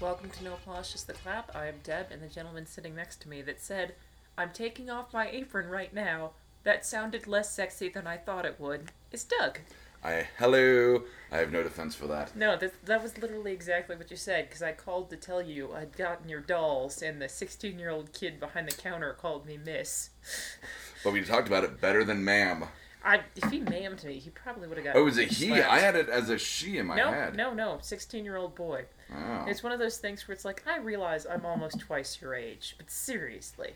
Welcome to No Applause, Just the Clap. I am Deb, and the gentleman sitting next to me that said, I'm taking off my apron right now. That sounded less sexy than I thought it would. Is Doug. I hello. I have no defense for that. No, that, that was literally exactly what you said, because I called to tell you I'd gotten your dolls, and the 16 year old kid behind the counter called me Miss. But we talked about it better than ma'am. I, if he ma'amed me, he probably would have got. Oh, it was a he. slapped. I had it as a she in my no, head. no, no, 16 year old boy. Oh. It's one of those things where it's like, I realize I'm almost twice your age, but seriously.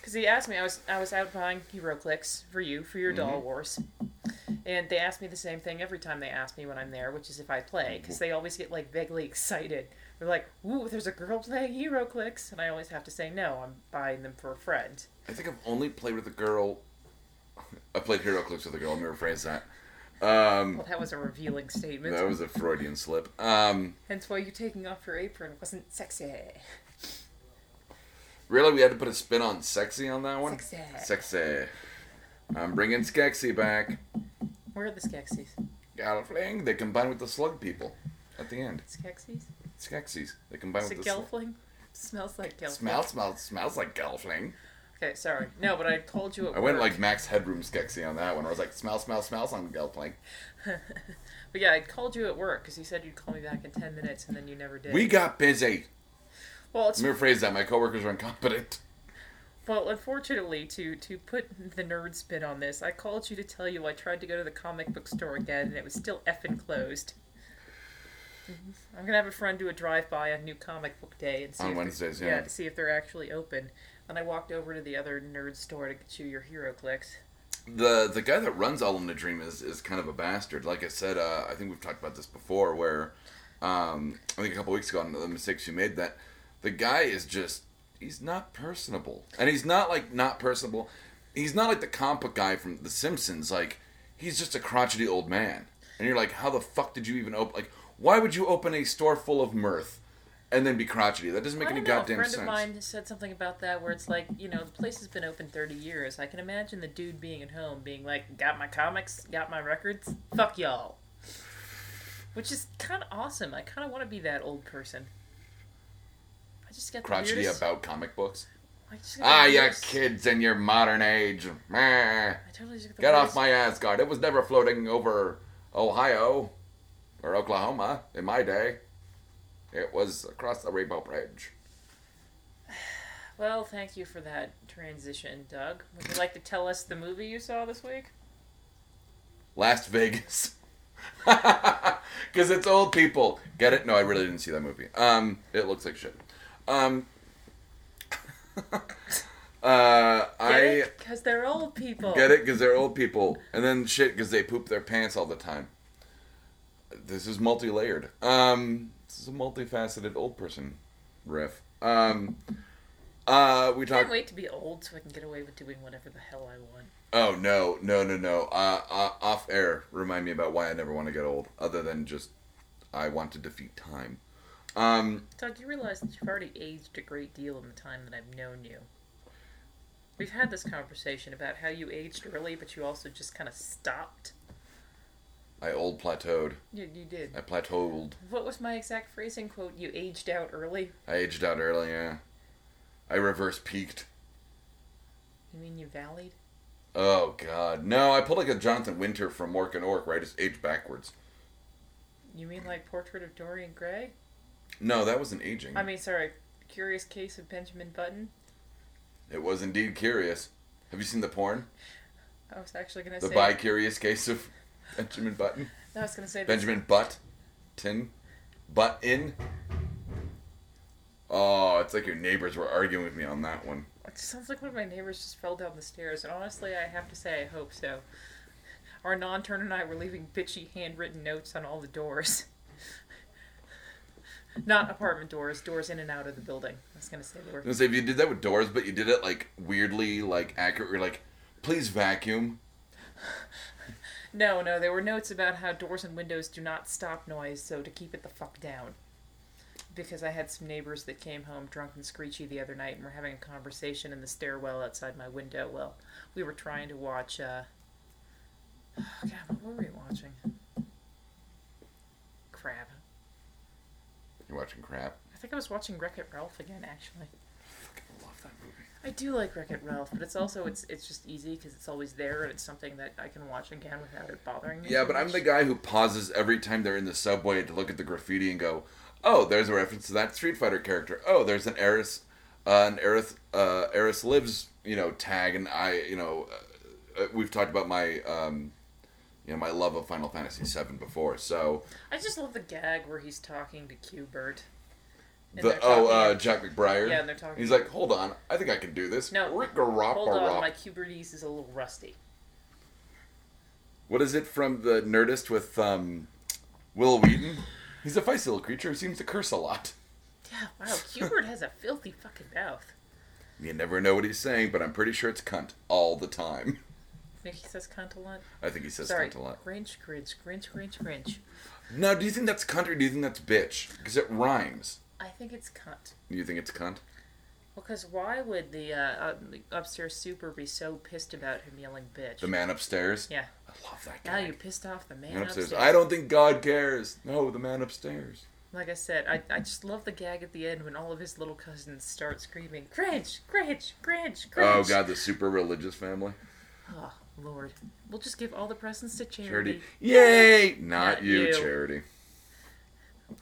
Because he asked me, I was I was out buying HeroClix for you for your Doll mm-hmm. Wars, and they ask me the same thing every time they ask me when I'm there, which is if I play, because they always get like vaguely excited. They're like, "Ooh, there's a girl playing HeroClix," and I always have to say, "No, I'm buying them for a friend." I think I've only played with a girl. I played HeroClix with a girl. Let me rephrase that. Um, Well, that was a revealing statement. that was a Freudian slip. Um, Hence why you taking off your apron wasn't sexy. really, we had to put a spin on sexy on that one. Sexy. Sexy. I'm bringing Skexy back. Where are the Skeksis? Gelfling. They combine with the slug people at the end. Skeksis? Skeksis. They combine Is with it the slug. Gelfling? Smells like Gelfling. Smells, smells, smells like Gelfling. Okay, sorry. No, but I told you I went like Max Headroom Skexy on that one. I was like, smell, smell, smells on Gelfling. But yeah, I called you at work because you said you'd call me back in 10 minutes and then you never did. We got busy. well, it's, Let me rephrase that. My coworkers are incompetent. well, unfortunately, to, to put the nerd spin on this, I called you to tell you I tried to go to the comic book store again and it was still effing closed. Mm-hmm. I'm gonna have a friend do a drive-by on New Comic Book Day and see On if Wednesdays, they're, yeah. to see if they're actually open. And I walked over to the other nerd store to get you your HeroClix. The the guy that runs All in the Dream is, is kind of a bastard. Like I said, uh, I think we've talked about this before. Where um, I think a couple weeks ago on the mistakes you made, that the guy is just he's not personable, and he's not like not personable. He's not like the comic guy from The Simpsons. Like he's just a crotchety old man, and you're like, how the fuck did you even open? Like, why would you open a store full of mirth and then be crotchety? That doesn't make any know. goddamn sense. a friend sense. of mine said something about that where it's like, you know, the place has been open 30 years. I can imagine the dude being at home being like, got my comics, got my records, fuck y'all. Which is kind of awesome. I kind of want to be that old person. I just get crotchety weirdest... about comic books. I just got the Ah, you kids in your modern age. Meh. I totally just got the Get off my Asgard. It was never floating over Ohio or Oklahoma in my day. It was across the Rainbow Bridge. Well, thank you for that transition, Doug. Would you like to tell us the movie you saw this week? Las Vegas. Because it's old people. Get it? No, I really didn't see that movie. Um, it looks like shit. Um, uh, I Because they're old people. Get it? Because they're old people. And then shit, because they poop their pants all the time. This is multi layered. Um, is a multifaceted old person riff. Um, uh, we I can't wait to be old so I can get away with doing whatever the hell I want. Oh, no, no, no, no. Uh, uh, off air, remind me about why I never want to get old, other than just I want to defeat time. Um, Doug, you realize that you've already aged a great deal in the time that I've known you. We've had this conversation about how you aged early, but you also just kind of stopped. I old plateaued. You, you did. I plateaued. What was my exact phrasing? Quote, you aged out early? I aged out early, yeah. I reverse peaked. You mean you valleyed? Oh god. No, I pulled like a Jonathan Winter from Orc and Orc, where I just aged backwards. You mean like Portrait of Dorian Gray? No, that wasn't aging. I mean, sorry, Curious Case of Benjamin Button? it was indeed curious. Have you seen the porn? I was actually going to The say... The Bi curious case of Benjamin Button? No, I was going to say... Benjamin Butt Tin? Butt in? Oh, it's like your neighbors were arguing with me on that one. It sounds like one of my neighbors just fell down the stairs, and honestly, I have to say, I hope so. Our non-turn and I were leaving bitchy handwritten notes on all the doors. Not apartment doors, doors in and out of the building. I was gonna say they I was gonna say if you did that with doors, but you did it like weirdly like accurate, you're like, please vacuum. No, no, there were notes about how doors and windows do not stop noise, so to keep it the fuck down. Because I had some neighbors that came home drunk and screechy the other night and were having a conversation in the stairwell outside my window. Well, we were trying to watch, uh. God, what were we watching? Crap. You're watching crap. I think I was watching Wreck It Ralph again, actually. I love that movie. I do like Wreck It Ralph, but it's also it's it's just easy because it's always there and it's something that I can watch again without it bothering me. Yeah, but I'm the guy who pauses every time they're in the subway to look at the graffiti and go, "Oh, there's a reference to that Street Fighter character. Oh, there's an Aeris, uh, an Aeris, uh, Aeris lives, you know, tag." And I, you know, uh, uh, we've talked about my, um, you know, my love of Final Fantasy VII before. So I just love the gag where he's talking to Q-Bert. And the oh, uh, Jack McBrayer. Yeah, and they're talking- He's like, "Hold on, I think I can do this." No. Hold on, my Q-Bertese is a little rusty. What is it from the Nerdist with um, Wil Wheaton? He's a feisty little creature who seems to curse a lot. Yeah, wow, Q-Bert has a filthy fucking mouth. You never know what he's saying, but I'm pretty sure it's cunt all the time. Think he says cunt a lot? I think he says Sorry, cunt a lot. Grinch, Grinch, Grinch, Grinch, Grinch. Now, do you think that's cunt or do you think that's bitch? Because it rhymes. I think it's cunt. You think it's cunt? Well, because why would the, uh, upstairs super be so pissed about him yelling bitch? The man upstairs? Yeah. I love that guy. Now you pissed off the man, man upstairs. upstairs. I don't think God cares. No, the man upstairs. Like I said, I, I just love the gag at the end when all of his little cousins start screaming, Grinch, Grinch, Grinch, Grinch. Oh, God, the super religious family. Oh, Lord. We'll just give all the presents to charity. Charity. Yay! Not, Not you, you. Charity.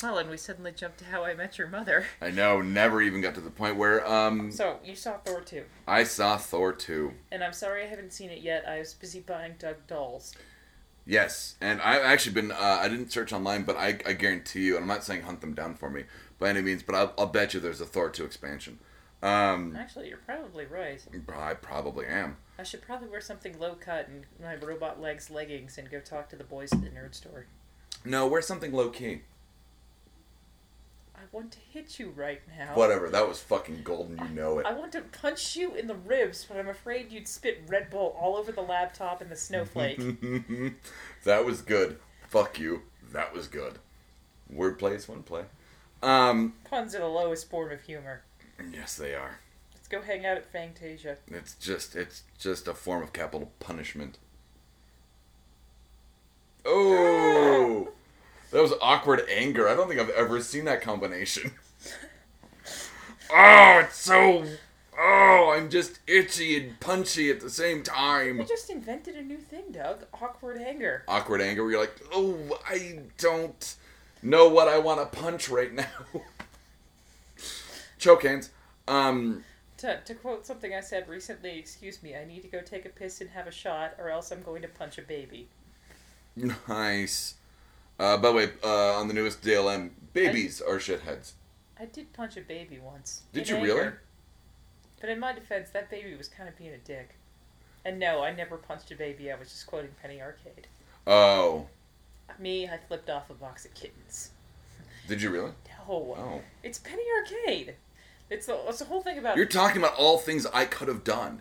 Well, and we suddenly jumped to How I Met Your Mother. I know, never even got to the point where um So, you saw Thor 2. I saw Thor 2. And I'm sorry I haven't seen it yet. I was busy buying Doug dolls. Yes, and I've actually been. Uh, I didn't search online, but I, I guarantee you, and I'm not saying hunt them down for me by any means, but I'll, I'll bet you there's a Thor two expansion. Um, Actually, you're probably right. I probably am. I should probably wear something low cut and my robot legs leggings and go talk to the boys at the nerd store. No, wear something low key. I want to hit you right now. Whatever. That was fucking golden. You know it. I want to punch you in the ribs, but I'm afraid you'd spit Red Bull all over the laptop and the snowflake. that was good. Fuck you. That was good. Wordplay is one play. Um, Puns are the lowest form of humor. yes, they are. Let's go hang out at Fangtasia. It's just it's just a form of capital punishment. Oh, that was awkward anger. I don't think I've ever seen that combination. Oh, it's so. Oh, I'm just itchy and punchy at the same time. You just invented a new thing, Doug. Awkward anger. Awkward anger where you're like, oh, I don't know what I want to punch right now. Choke hands. Um, To, to quote something I said recently, excuse me, I need to go take a piss and have a shot, or else I'm going to punch a baby. Nice. Uh, by the way, uh, on the newest DLM, babies are shitheads. I did punch a baby once. Did you really? But in my defense, that baby was kind of being a dick. And no, I never punched a baby. I was just quoting Penny Arcade. Oh, Me, I flipped off a box of kittens. did you really? No, Oh, it's Penny Arcade. It's the, it's the whole thing about. you're talking about all things I could have done.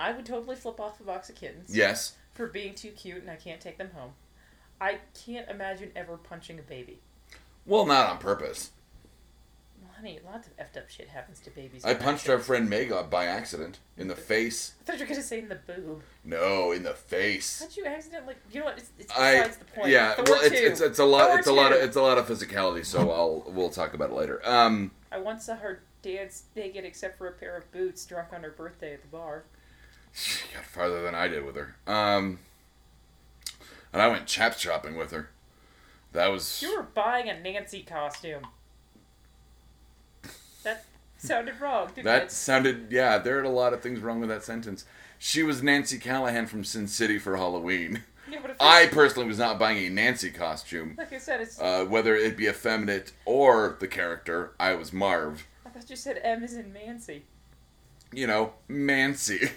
I would totally flip off a box of kittens Yes. for being too cute and I can't take them home. I can't imagine ever punching a baby. Well, not on purpose. Well, honey, lots of effed up shit happens to babies. I punched our friend Mega by accident in the face. I thought you were gonna say in the boob. No, in the face. How'd you accidentally? You know what? It's, it's I besides the point. yeah. Thor Well, it's, 2. it's it's a lot. Thor It's a lot of it's a lot of physicality. So I'll we'll talk about it later. Um, I once saw her dance naked except for a pair of boots, drunk on her birthday at the bar. she got farther than I did with her. Um, and I went chap shopping with her. That was You were buying a Nancy costume. That sounded wrong, didn't That it? sounded yeah. There are a lot of things wrong with that sentence. She was Nancy Callahan from Sin City for Halloween. Yeah, I personally was not buying a Nancy costume, like I said, it's. uh, whether it be effeminate or the character. I was Marv. I thought you said M is in Nancy. You know, Mancy.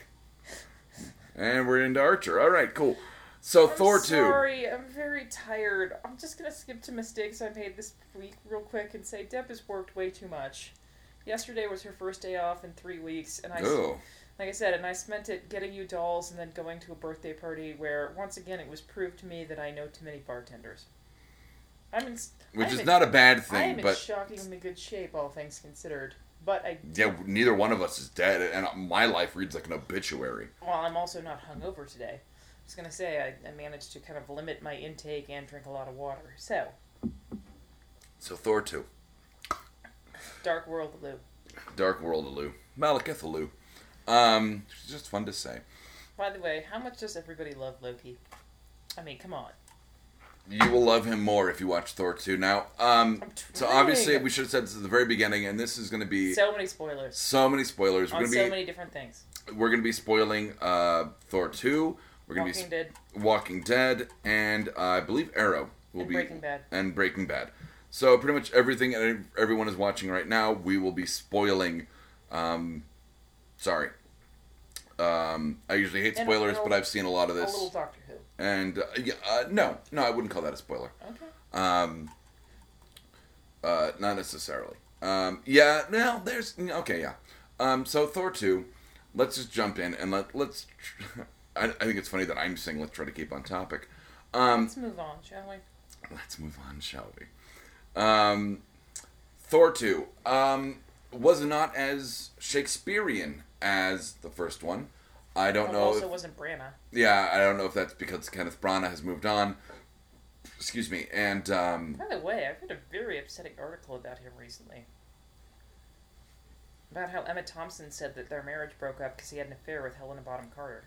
and we're into Archer. All right, cool. So I'm Thor two. sorry, I'm very tired. I'm just gonna skip to mistakes I made this week real quick and say Deb has worked way too much. Yesterday was her first day off in three weeks, and I, like I said, and I spent it getting you dolls and then going to a birthday party where once again it was proved to me that I know too many bartenders. I'm in, which I'm is in- not a bad thing. I am in but shockingly good shape, all things considered. But I, yeah, neither one of us is dead, and uh, my life reads like an obituary. well, I'm also not hungover today. I was gonna say I, I managed to kind of limit my intake and drink a lot of water. So So Thor two. Dark World of Lou. Dark World of Lou. Malekith Lou. Um, it's just fun to say. By the way, how much does everybody love Loki? I mean, come on. You will love him more if you watch Thor 2. Now, um, I'm so trying. obviously we should have said this at the very beginning, and this is going to be So many spoilers so many spoilers. We're on going so to many different things. we're going to be spoiling uh, Thor 2. We're to Walking be Dead Walking Dead, and uh, I believe Arrow will and be Breaking Bad. and Breaking Bad. So pretty much everything and everyone is watching right now, we will be spoiling. Um, sorry. Um, I usually hate And a spoilers, little- but I've seen a lot of A this. little Doctor Who. And uh, yeah, uh, no, no, I wouldn't call that a spoiler. Okay. Um, uh, not necessarily. Um, yeah, no, there's okay, yeah. Um, so Thor two, let's just jump in and let let's. I, I think it's funny that I'm saying let's try to keep on topic. Um, Let's move on, shall we? let's move on, shall we? Um, Thor 2 um, was not as Shakespearean as the first one. I don't Well, know. also If, wasn't Branagh. yeah, I don't know if that's because Kenneth Branagh has moved on. Excuse me. And um, By the way, I've read a very upsetting article about him recently. About how Emma Thompson said that their marriage broke up because he had an affair with Helena Bonham Carter.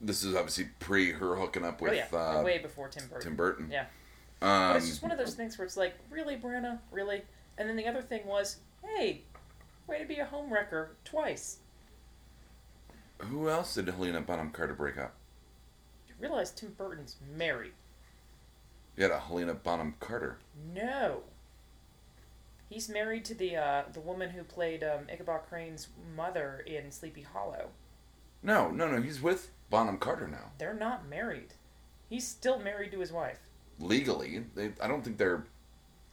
This is obviously pre her hooking up with oh yeah, uh, way before Tim Burton. Tim Burton. Yeah. Um, it's just one of those things where it's like, really, Branagh, really. And then the other thing was, hey, way to be a home wrecker twice. who else did Helena Bonham Carter break up? You realize Tim Burton's married? You had a Helena Bonham Carter. No. He's married to the uh, the woman who played um, Ichabod Crane's mother in Sleepy Hollow. No, no, no. He's with Bonham Carter now. They're not married. He's still married to his wife. Legally, they. I don't think they're.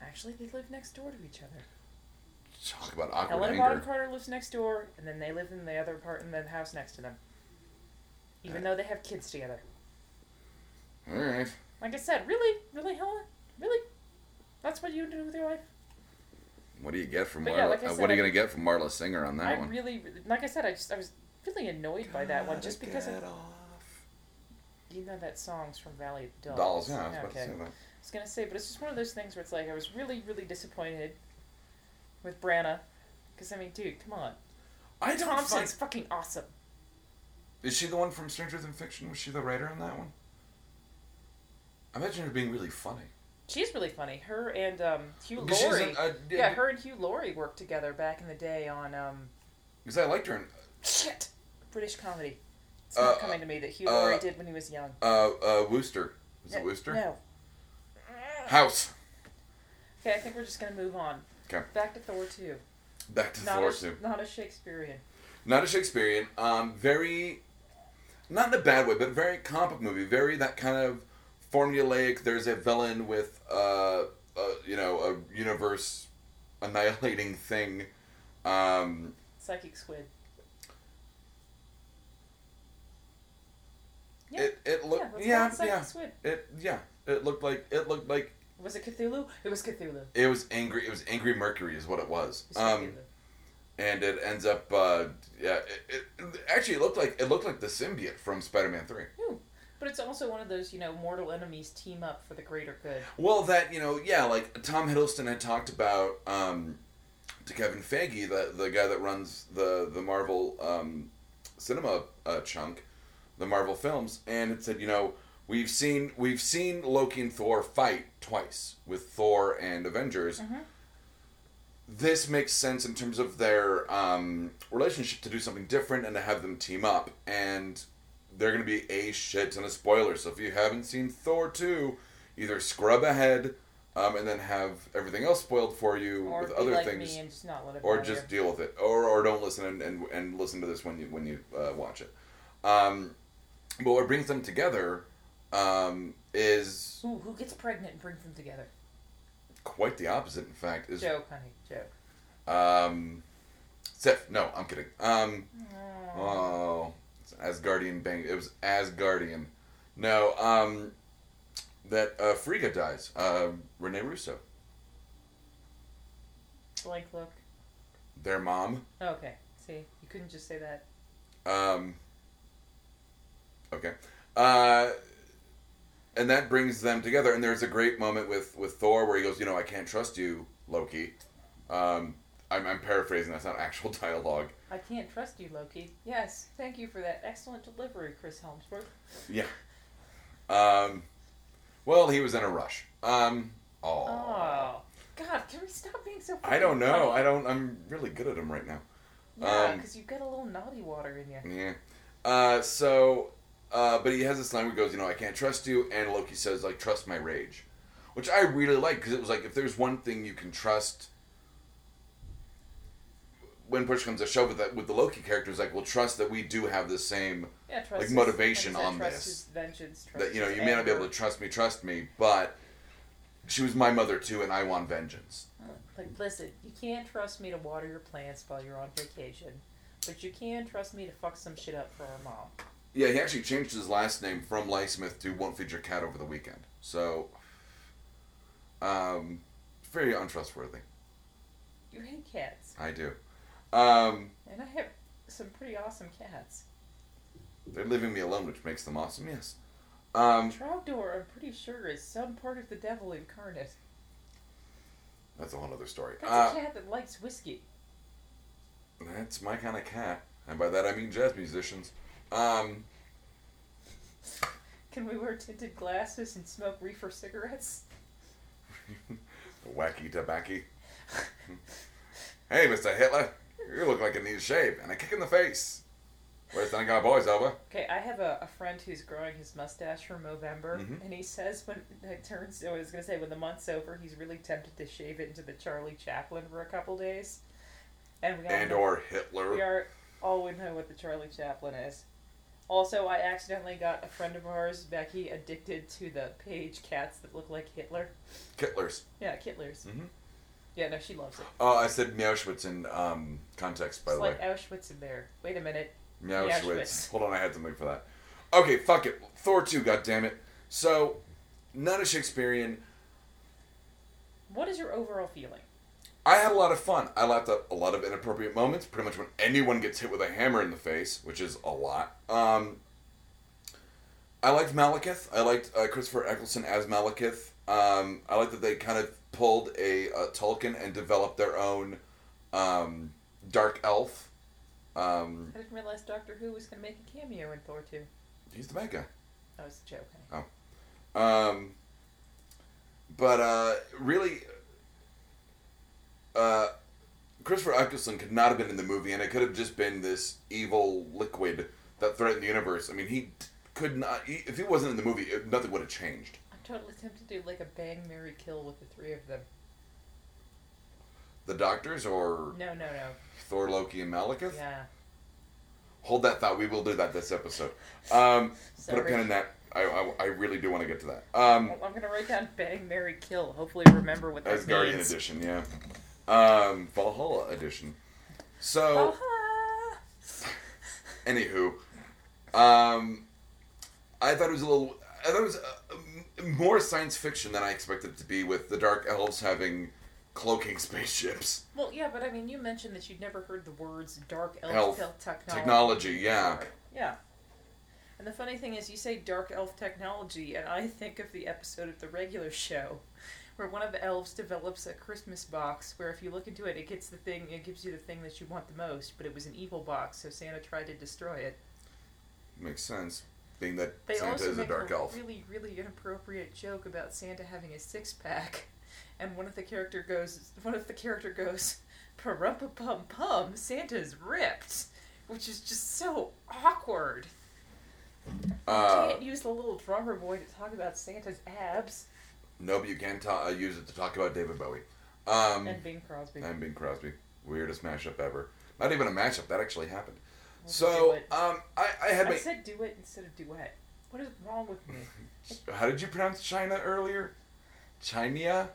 Actually, they live next door to each other. Talk about awkward Helena Bonham. Carter lives next door, and then they live in the other part in the house next to them. Even though they have kids together. All right. Like I said, really, really, Helen, really, that's what you do with your life. What do you get from But Marla? yeah, like I uh, said, what are you I- gonna get from Marla Singer on that I one? really, like I said, I just I was really annoyed by that one just because of, Get off. you know that song's from Valley of Dolls. Dolls, yeah, I was about okay. to say that. I was gonna say, but it's just one of those things where it's like I was really, really disappointed with Branagh, because I mean, dude, come on, I don't Thompson's find. fucking awesome. Is she the one from Stranger Than Fiction? Was she the writer on that one? I imagine her being really funny. She's really funny. Her and um, Hugh Laurie. uh, yeah, her and Hugh Laurie worked together back in the day on um, Because I liked her in shit British comedy. It's Uh, not coming to me that Hugh uh, Laurie did when he was young. uh, uh, Wooster. Is it Wooster? No. House. Okay, I think we're just gonna move on. 'Kay. Back to Thor two. Back to Not Thor a, two. not a Shakespearean. Not a Shakespearean. Um, very, not in a bad way, but very comic movie. Very that kind of formulaic. There's a villain with, uh, uh you know, a universe annihilating thing. Um, Psychic Squid. Yeah. It it looked yeah it yeah, Squid. it yeah it looked like it looked like Was it Cthulhu? It was Cthulhu. It it was angry. It was angry Mercury is what it was. was Um, and it ends up uh, yeah. It, it actually it looked like it looked like the symbiote from Spider-Man Three. Ooh. But it's also one of those, you know, mortal enemies team up for the greater good. Well, that you know, yeah, like Tom Hiddleston had talked about um, to Kevin Feige, the the guy that runs the the Marvel um, cinema uh, chunk, the Marvel films, and it said, you know, we've seen we've seen Loki and Thor fight twice with Thor and Avengers. Mhm. This makes sense in terms of their um, relationship to do something different and to have them team up and they're going to be a shit ton of spoilers. So if you haven't seen Thor 2, either scrub ahead um, and then have everything else spoiled for you Or with other like things, just not let it or just you. deal with it, or, or don't listen and, and, and listen to this when you when you uh, watch it. Um, but what brings them together um, is Ooh, who gets pregnant and brings them together? quite the opposite. In fact, is Joke, honey, joke. um, Sif. No, I'm kidding. Um. Oh, it's Asgardian bang. It was Asgardian. No, um, that uh, Frigga dies. Uh, Rene Russo, Blank look. their mom. Okay. See, you couldn't just say that. Um, okay. Uh, and that brings them together. And there's a great moment with with Thor where he goes, you know, I can't trust you, Loki. Um, I'm, I'm paraphrasing. That's not actual dialogue. I can't trust you, Loki. Yes, thank you for that excellent delivery, Chris Hemsworth. Yeah. Um, well, he was in a rush. Um, oh. Oh, God, can we stop being so? I don't know. funny? I don't. I'm really good at him right now. Yeah, um, because you've got a little naughty water in you. Yeah. Uh, so, uh, but he has this line where he goes, you know, I can't trust you, and Loki says, like, trust my rage, which I really like because it was like if there's one thing you can trust. When push comes to shove with that with the Loki character, is like, well, trust that we do have the same Yeah, Like his- motivation like I said, on trust this. His vengeance, trust that you know you may not be able to trust me, trust me, but she was my mother too, and I want vengeance. Like, listen, you can't trust me to water your plants while you're on vacation, but you can trust me to fuck some shit up for our mom. Yeah, he actually changed his last name from Liesmith to won't feed your cat over the weekend. So, um, very untrustworthy. You hate cats, I do. Um, and I have some pretty awesome cats. they're leaving me alone, which makes them awesome. Yes. Um, Trogdor, I'm pretty sure, is some part of the devil incarnate. that's a whole other story. That's Uh, a cat that likes whiskey. that's my kind of cat, and by that I mean jazz musicians. Um, Can we wear tinted glasses and smoke reefer cigarettes? wacky tobacco. hey, Mister Hitler, you look like you need a shave and a kick in the face. Where's the guy boys over? Okay, I have a, a friend who's growing his mustache for Movember, Mhm. and he says when it turns, I was gonna say when the month's over, he's really tempted to shave it into the Charlie Chaplin for a couple days. And we all And know, or Hitler. we are all would know what the Charlie Chaplin is. Also, I accidentally got a friend of ours, Becky, addicted to the page cats that look like Hitler. Kittlers. Yeah, Kittlers. Mhm. Yeah, no, she loves it. Oh, I said Meowschwitz in um, context, by It's the way. like Auschwitz in there. Wait a minute. Meowschwitz. Meowschwitz. Hold on, I had something for that. Okay, fuck it. Thor 2, goddammit. So, not a Shakespearean. What is your overall feeling? I had a lot of fun. I laughed at a lot of inappropriate moments, pretty much when anyone gets hit with a hammer in the face, which is a lot. Um, I liked Malekith. I liked uh, Christopher Eccleston as Malekith. Um, I like that they kind of pulled a, uh Tolkien and developed their own um, dark elf. Um, I didn't realize Doctor Who was going to make a cameo in Thor 2. he's the bad guy. That was a joke. Um, but uh, really, uh, Christopher Eccleston could not have been in the movie, and it could have just been this evil liquid that threatened the universe. I mean, he could not. He, if he wasn't in the movie, it, nothing would have changed. I'm totally tempted to do like a bang, Mary kill with the three of them. The Doctors or No, no, no. Thor, Loki, and Malekith. Yeah. Hold that thought. We will do that this episode. Um, put a pin in that. I, I, I really do want to get to that. Um, I'm going to write down bang, Mary kill. Hopefully remember what that Asgardian means. Edition, yeah. Um, Valhalla Edition. So. Ah. Anywho, um, I thought it was a little. I thought it was uh, more science fiction than I expected it to be, with the dark elves having cloaking spaceships. Well, yeah, but I mean, you mentioned that you'd never heard the words dark elf, Elf technology. Technology, yeah. Yeah. And the funny thing is, you say dark elf technology, and I think of the episode of the regular show where one of the elves develops a Christmas box where if you look into it, it gets the thing, it gives you the thing that you want the most, but it was an evil box, so Santa tried to destroy it. Makes sense, being that They Santa also is a make dark a elf. really, really inappropriate joke about Santa having a six pack, and one of the character goes, one of the character goes, "Parumpa pum pum, Santa's ripped," which is just so awkward. Uh, you can't use the little drummer boy to talk about Santa's abs no, but you can ta- uh, use it to talk about David Bowie. Um, and Bing Crosby. and Bing Crosby. Weirdest mashup ever. Not even a mashup. That actually happened. We'll So, um, I, I had I my. said do it instead of duet. What is wrong with me? How did you pronounce China earlier? China?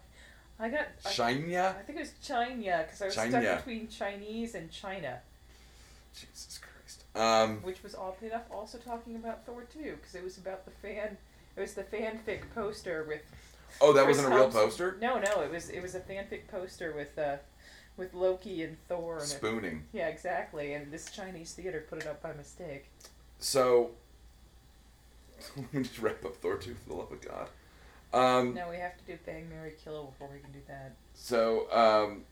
I got. I, China? I think it was China because I was China. stuck between Chinese and China. Jesus Christ. Um, which was oddly enough also talking about Thor 2 because it was about the fan it was the fanfic poster with oh, that Chris wasn't a real poster? No, no, it was it was a fanfic poster with uh with Loki and Thor and it, Spooning. yeah, exactly. And this Chinese theater put it up by mistake. So, Let me just wrap up Thor two for the love of God. Um, No, we have to do Bang Mary Kill before we can do that. So um,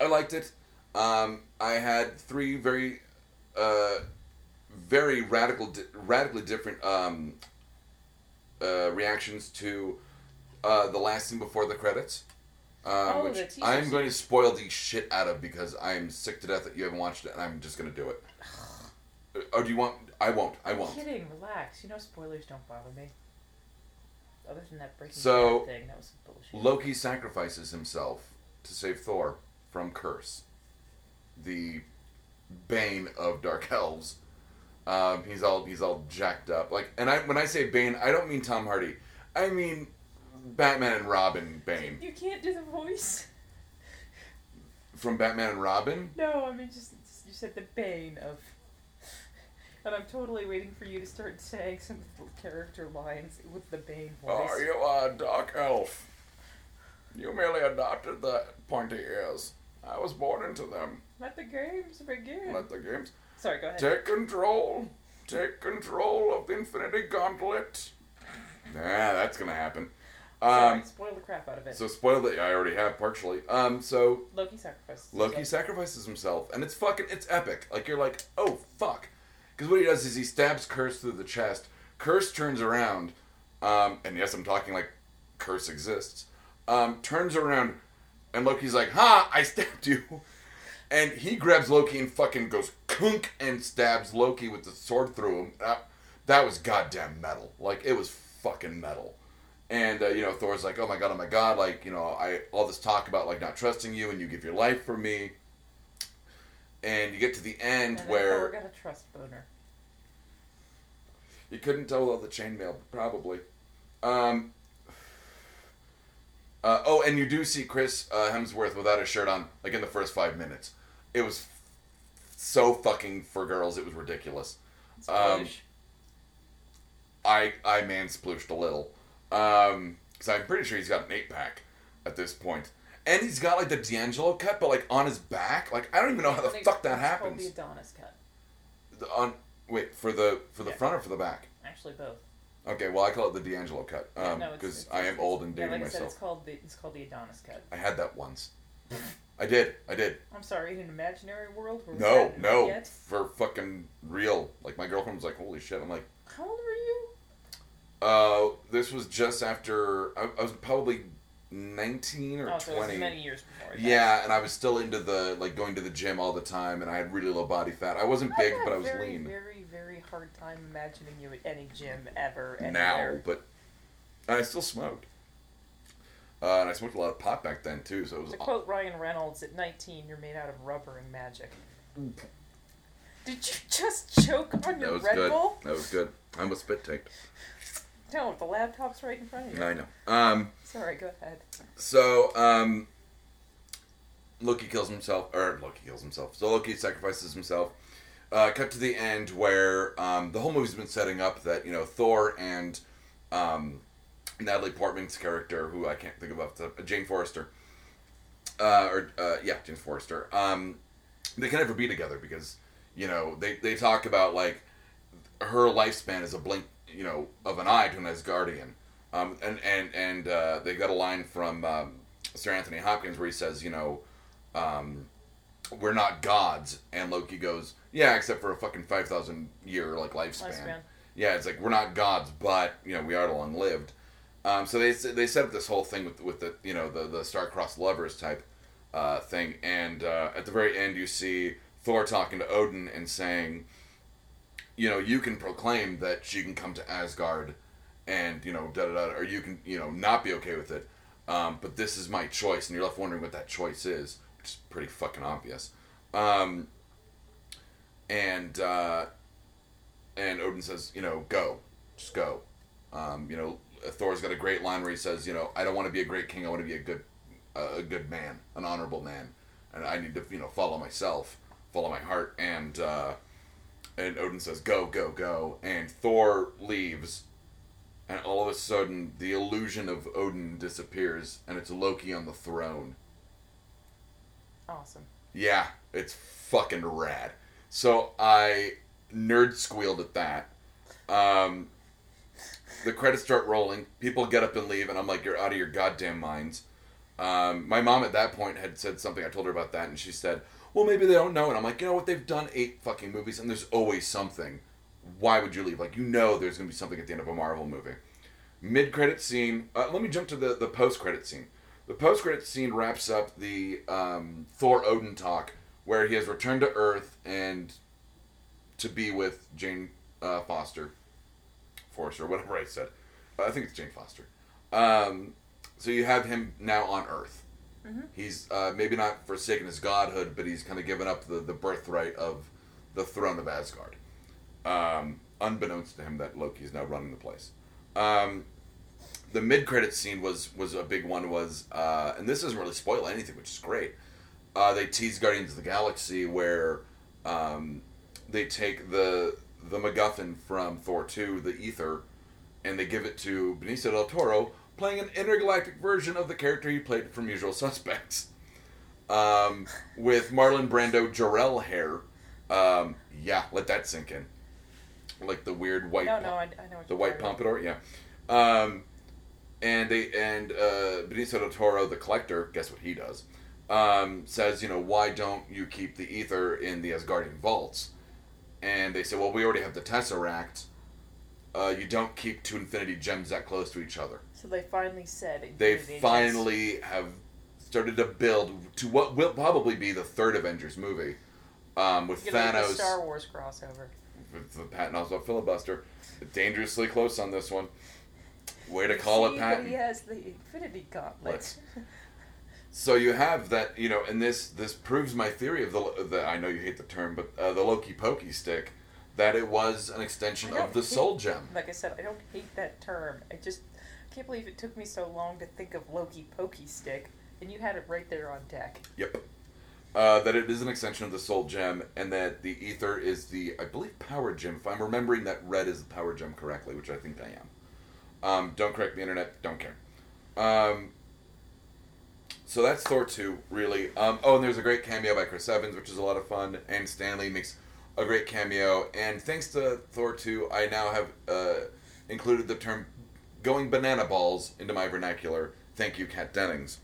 I liked it. Um, I had three very, uh, very radical, di- radically different um, uh, reactions to uh, the last scene before the credits. Um, Oh, which I'm going to spoil the shit out of because I'm sick to death that you haven't watched it, and I'm just going to do it. Uh, oh, do you want? I won't. I won't. I'm Kidding, relax. You know spoilers don't bother me. Other than that Breaking So, Bad thing, that was some bullshit. Loki sacrifices himself to save Thor from Kurse, the bane of dark elves. Um, he's all he's all jacked up. Like, and I when I say bane, I don't mean Tom Hardy. I mean Batman and Robin Bane You can't do the voice. from Batman and Robin. No, I mean just, just you said the Bane of. And I'm totally waiting for you to start saying some character lines with the Bane voice. Oh, you are a dark elf. You merely adopted the pointy ears. I was born into them. Let the games begin. Let the games Sorry, go ahead. Take control. Take control of the Infinity Gauntlet. Nah, that's gonna happen. Sorry, Um, spoil the crap out of it. so spoil it. I already have partially. Um, so Loki sacrifices. Loki himself. sacrifices himself, and it's fucking, it's epic. Like you're like, oh fuck, because what he does is he stabs Kurse through the chest. Kurse turns around, um, and yes, I'm talking like Kurse exists. Um, turns around, and Loki's like, ha, I stabbed you. And he grabs Loki and fucking goes kunk and stabs Loki with the sword through him. That, that was goddamn metal. Like it was fucking metal. And uh, you know, Thor's like, "Oh my god, oh my god!" Like you know, I all this talk about like not trusting you, and you give your life for me. And you get to the end And where Thor got a trust boner. you couldn't tell without the chainmail, probably. Um, uh, oh, and you do see Chris uh, Hemsworth without a shirt on, like in the first five minutes. It was so fucking for girls. It was ridiculous. Um. I I mansplooshed a little, um, because I'm pretty sure he's got an eight pack at this point, and he's got like the D'Angelo cut, but like on his back. Like I don't even know how the fuck that happens. the Adonis cut. The- on wait for the for the Yeah. front or for the back. Actually, both. Okay, well I call it the D'Angelo cut Yeah, um, no, because I am old and dating yeah, like I said, myself. it's called the it's called the Adonis cut. I had that once. I did. I did. I'm sorry, in an imaginary world. Where No, no, Yet? for fucking real. Like my girlfriend was like, "Holy shit!" I'm like, How old were you? "Uh, this was just after I, I was probably 19 or Oh, so it 20." was many years before. that. Yeah, and I was still into the like going to the gym all the time, and I had really low body fat. I wasn't I've big, but I was very, lean. Very, very hard time imagining you at any gym ever. And now, but and I still smoked. Uh, and I smoked a lot of pot back then too, so it was. To quote Ryan Reynolds, at 19, you're made out of rubber and magic. Did you just choke on that your was Red good. Bull? That was good. I almost spit taked. No, the laptop's right in front of you. I know. Um, Sorry, go ahead. so um, Loki kills himself, or Loki kills himself. So Loki sacrifices himself. Uh, cut to the end where um, the whole movie's been setting up that you know Thor and um, Natalie Portman's character, who I can't think of off the Jane Forrester, uh, or uh, yeah, Jane Forrester. Um, they can never be together because you know they, they talk about like her lifespan is a blink you know of an eye to an Asgardian. Um, and and and uh, they got a line from um, Sir Anthony Hopkins where he says, you know, um, we're not gods, and Loki goes, yeah, except for a fucking five thousand year like lifespan. Lifespan. Yeah, it's like we're not gods, but you know we are long lived. Um, so they they set up this whole thing with with the you know the the star-crossed lovers type uh, thing, and uh, at the very end you see Thor talking to Odin and saying, you know, you can proclaim that she can come to Asgard, and you know da da da, or you can you know not be okay with it, um, but this is my choice, and you're left wondering what that choice is, which is pretty fucking obvious. Um, and uh, and Odin says, you know, go, just go. Um, you know, Thor's got a great line where he says, you know, I don't want to be a great king. I want to be a good, uh, a good man, an honorable man, and I need to, you know, follow myself, follow my heart. And uh, and Odin says, go, go, go. And Thor leaves, and all of a sudden, the illusion of Odin disappears, and it's Loki on the throne. Awesome. Yeah, it's fucking rad. So I nerd squealed at that. Um, the credits start rolling. People get up and leave, and I'm like, "You're out of your goddamn minds." Um, my mom at that point had said something. I told her about that, and she said, "Well, maybe they don't know." And I'm like, "You know what? They've done eight fucking movies, and there's always something. Why would you leave? Like, you know, there's gonna be something at the end of a Marvel movie." Mid credit scene. Uh, let me jump to the the post credit scene. The post credit scene wraps up the um, Thor Odin talk, where he has returned to Earth and to be with Jane uh, Foster, Forster, whatever I said. I think it's Jane Foster. Um, so you have him now on Earth. Mhm. He's uh, maybe not forsaken his godhood, but he's kind of given up the, the birthright of the throne of Asgard. Um, unbeknownst to him, that Loki's now running the place. Um, the mid credit scene was was a big one. Was uh, and this doesn't really spoil anything, which is great. Uh, they tease Guardians of the Galaxy where um, they take the the MacGuffin from Thor two, the Ether, and they give it to Benicio del Toro, playing an intergalactic version of the character he played from Usual Suspects, um, with Marlon Brando Jor-El hair. Um, yeah, let that sink in. Like the weird white. No, no, I, I know what the white pompadour, yeah. Um, and they and uh, Benicio del Toro, the collector, guess what he does? Um, says, you know, why don't you keep the ether in the Asgardian vaults? And they say, well, we already have the Tesseract. Uh, you don't keep two Infinity Gems that close to each other. So they finally said. They Infinity Gems. finally have started to build to what will probably be the third Avengers movie, um, with You're gonna get Thanos Star Wars crossover. with the Patton Oswalt filibuster. Dangerously close on this one. Way to call See, it, Patton. He has the Infinity Gauntlet. So you have that, you know, and this this proves my theory of the, the I know you hate the term, but uh, the Loki Pokey stick, that it was an extension of the hate- Soul Gem. Like I said, I don't hate that term. I just can't believe it took me so long to think of Loki Pokey Stick, and you had it right there on deck. Yep. Uh, that it is an extension of the Soul Gem, and that the Ether is the, I believe, Power Gem. If I'm remembering that red is the Power Gem correctly, which I think I am. Um, don't correct the internet. Don't care. Um, so that's Thor 2, really. Um, oh, and there's a great cameo by Chris Evans, which is a lot of fun, and Stan Lee makes a great cameo. And thanks to Thor 2, I now have uh, included the term going banana balls into my vernacular. Thank you, Kat Dennings.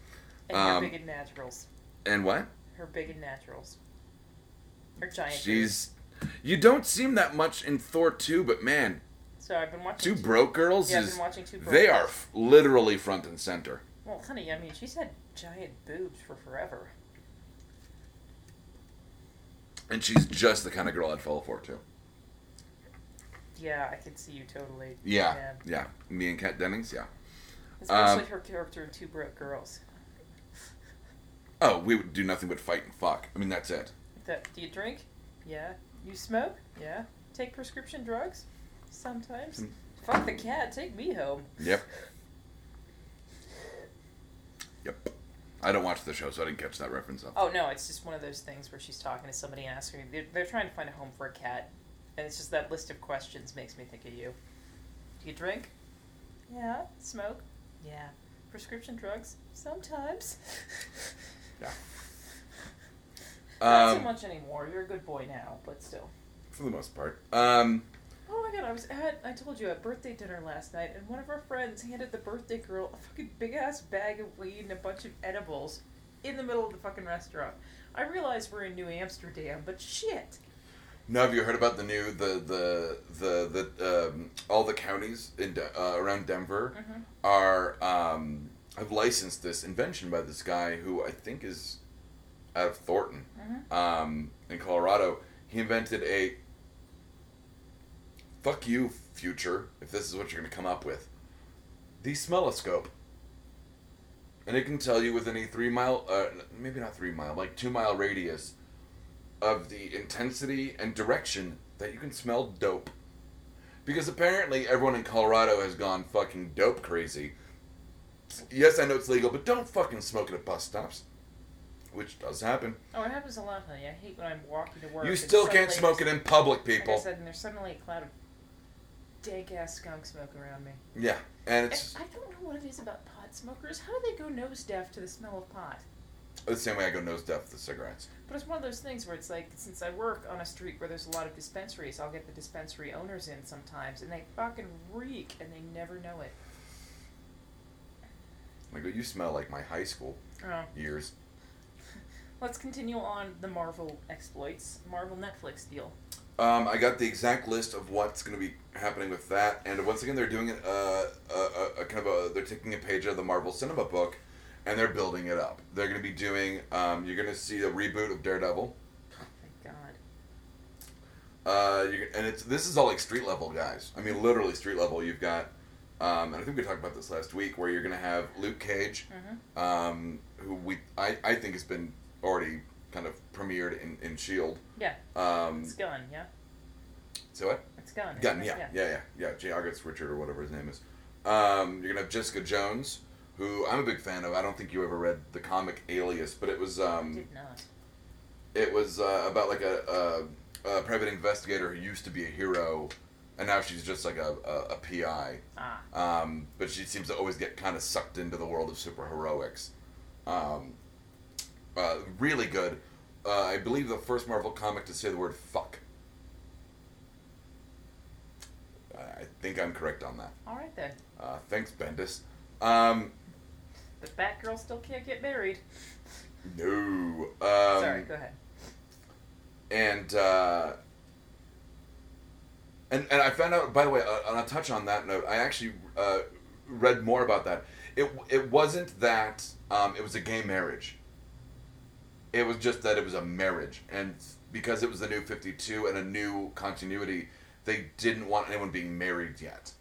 And Um, her big and naturals. And what? Her big and naturals. Her giant. She's. You don't seem that much in Thor 2, but man, So I've been watching. Two Broke Girls Yeah, I've is. been watching Two Broke They Girls. are f- literally front and center. Well, honey, I mean, she's had giant boobs for forever. And she's just the kind of girl I'd fall for, too. Yeah, I could see you totally. Yeah, yeah. Me and Kat Dennings, yeah. Especially Um, her character in Two Broke Girls. Oh, we would do nothing but fight and fuck. I mean, that's it. That, do you drink? Yeah. You smoke? Yeah. Take prescription drugs? Sometimes. Hmm. Fuck the cat. Take me home. Yep. Yep. I don't watch the show, so I didn't catch that reference up. Oh no, it's just one of those things where she's talking to somebody and asking. They're, they're trying to find a home for a cat, and it's just that list of questions makes me think of you. Do you drink? Yeah. Smoke? Yeah. Prescription drugs? Sometimes. Yeah. Not so Um, much anymore. You're a good boy now, but still. for the most part. Um, Oh my god, I was at, I told you, at birthday dinner last night, and one of our friends handed the birthday girl a fucking big ass bag of weed and a bunch of edibles in the middle of the fucking restaurant. I realize we're in New Amsterdam, but shit. now, have you heard about the new the the the the um, all the counties in De- uh, around Denver Mhm. are um, have licensed this invention by this guy who I think is out of Thornton. Mhm. um, in Colorado, he invented a fuck you future if this is what you're going to come up with. The smelloscope. And it can tell you within a three mile, uh, maybe not three mile, like two mile radius of the intensity and direction that you can smell dope. Because apparently everyone in Colorado has gone fucking dope crazy. Yes, I know it's legal, but don't fucking smoke it at bus stops. Which does happen. Oh, it happens a lot, honey. I hate when I'm walking to work. You still can't smoke it in public, Like I people. said, and there's suddenly a cloud of dank ass skunk smoke around me. Yeah, and And it's I don't know what it is about pot smokers. How do they go nose deaf to the smell of pot? The same way I go nose deaf with cigarettes. But it's one of those things where it's like, since I work on a street where there's a lot of dispensaries, I'll get the dispensary owners in sometimes, and they fucking reek, and they never know it. I go, you smell like my high school Oh. years. Let's continue on the Marvel exploits. Marvel Netflix deal. Um, I got the exact list of what's going to be happening with that, and once again, they're doing it. Uh, a, a, a kind of a. They're taking a page out of the Marvel Cinema book, and they're building it up. They're going to be doing. Um, you're going to see a reboot of Daredevil. Oh thank God. Uh, and it's this is all like street level guys. I mean, literally street level. You've got, um, and I think we talked about this last week, where you're going to have Luke Cage, Mm-hmm. um, who we I, I think has been already kind of premiered in in Shield. Yeah, Um, it's Gunn, yeah? so what? It's Gunn. Gunn, it? yeah, yeah, yeah, yeah. J. August Richard or whatever his name is. Um, you're gonna have Jessica Jones, who I'm a big fan of. I don't think you ever read the comic Alias, but it was I um, did not. it was uh, about like a, a, a private investigator who used to be a hero, and now she's just like a, a, a PI. Ah, Um, but she seems to always get kind of sucked into the world of superheroics. Um, uh, really good. Uh, I believe the first Marvel comic to say the word fuck. I think I'm correct on that. alright then. Uh, thanks, Bendis. Um, But Batgirl still can't get married. no. Um, Sorry, go ahead. and uh, and and I found out. By the way, uh, on a touch on that note, I actually uh, read more about that. It it wasn't that um, it was a gay marriage. It was just that it was a marriage, and because it was the new Fifty Two and a new continuity, they didn't want anyone being married yet.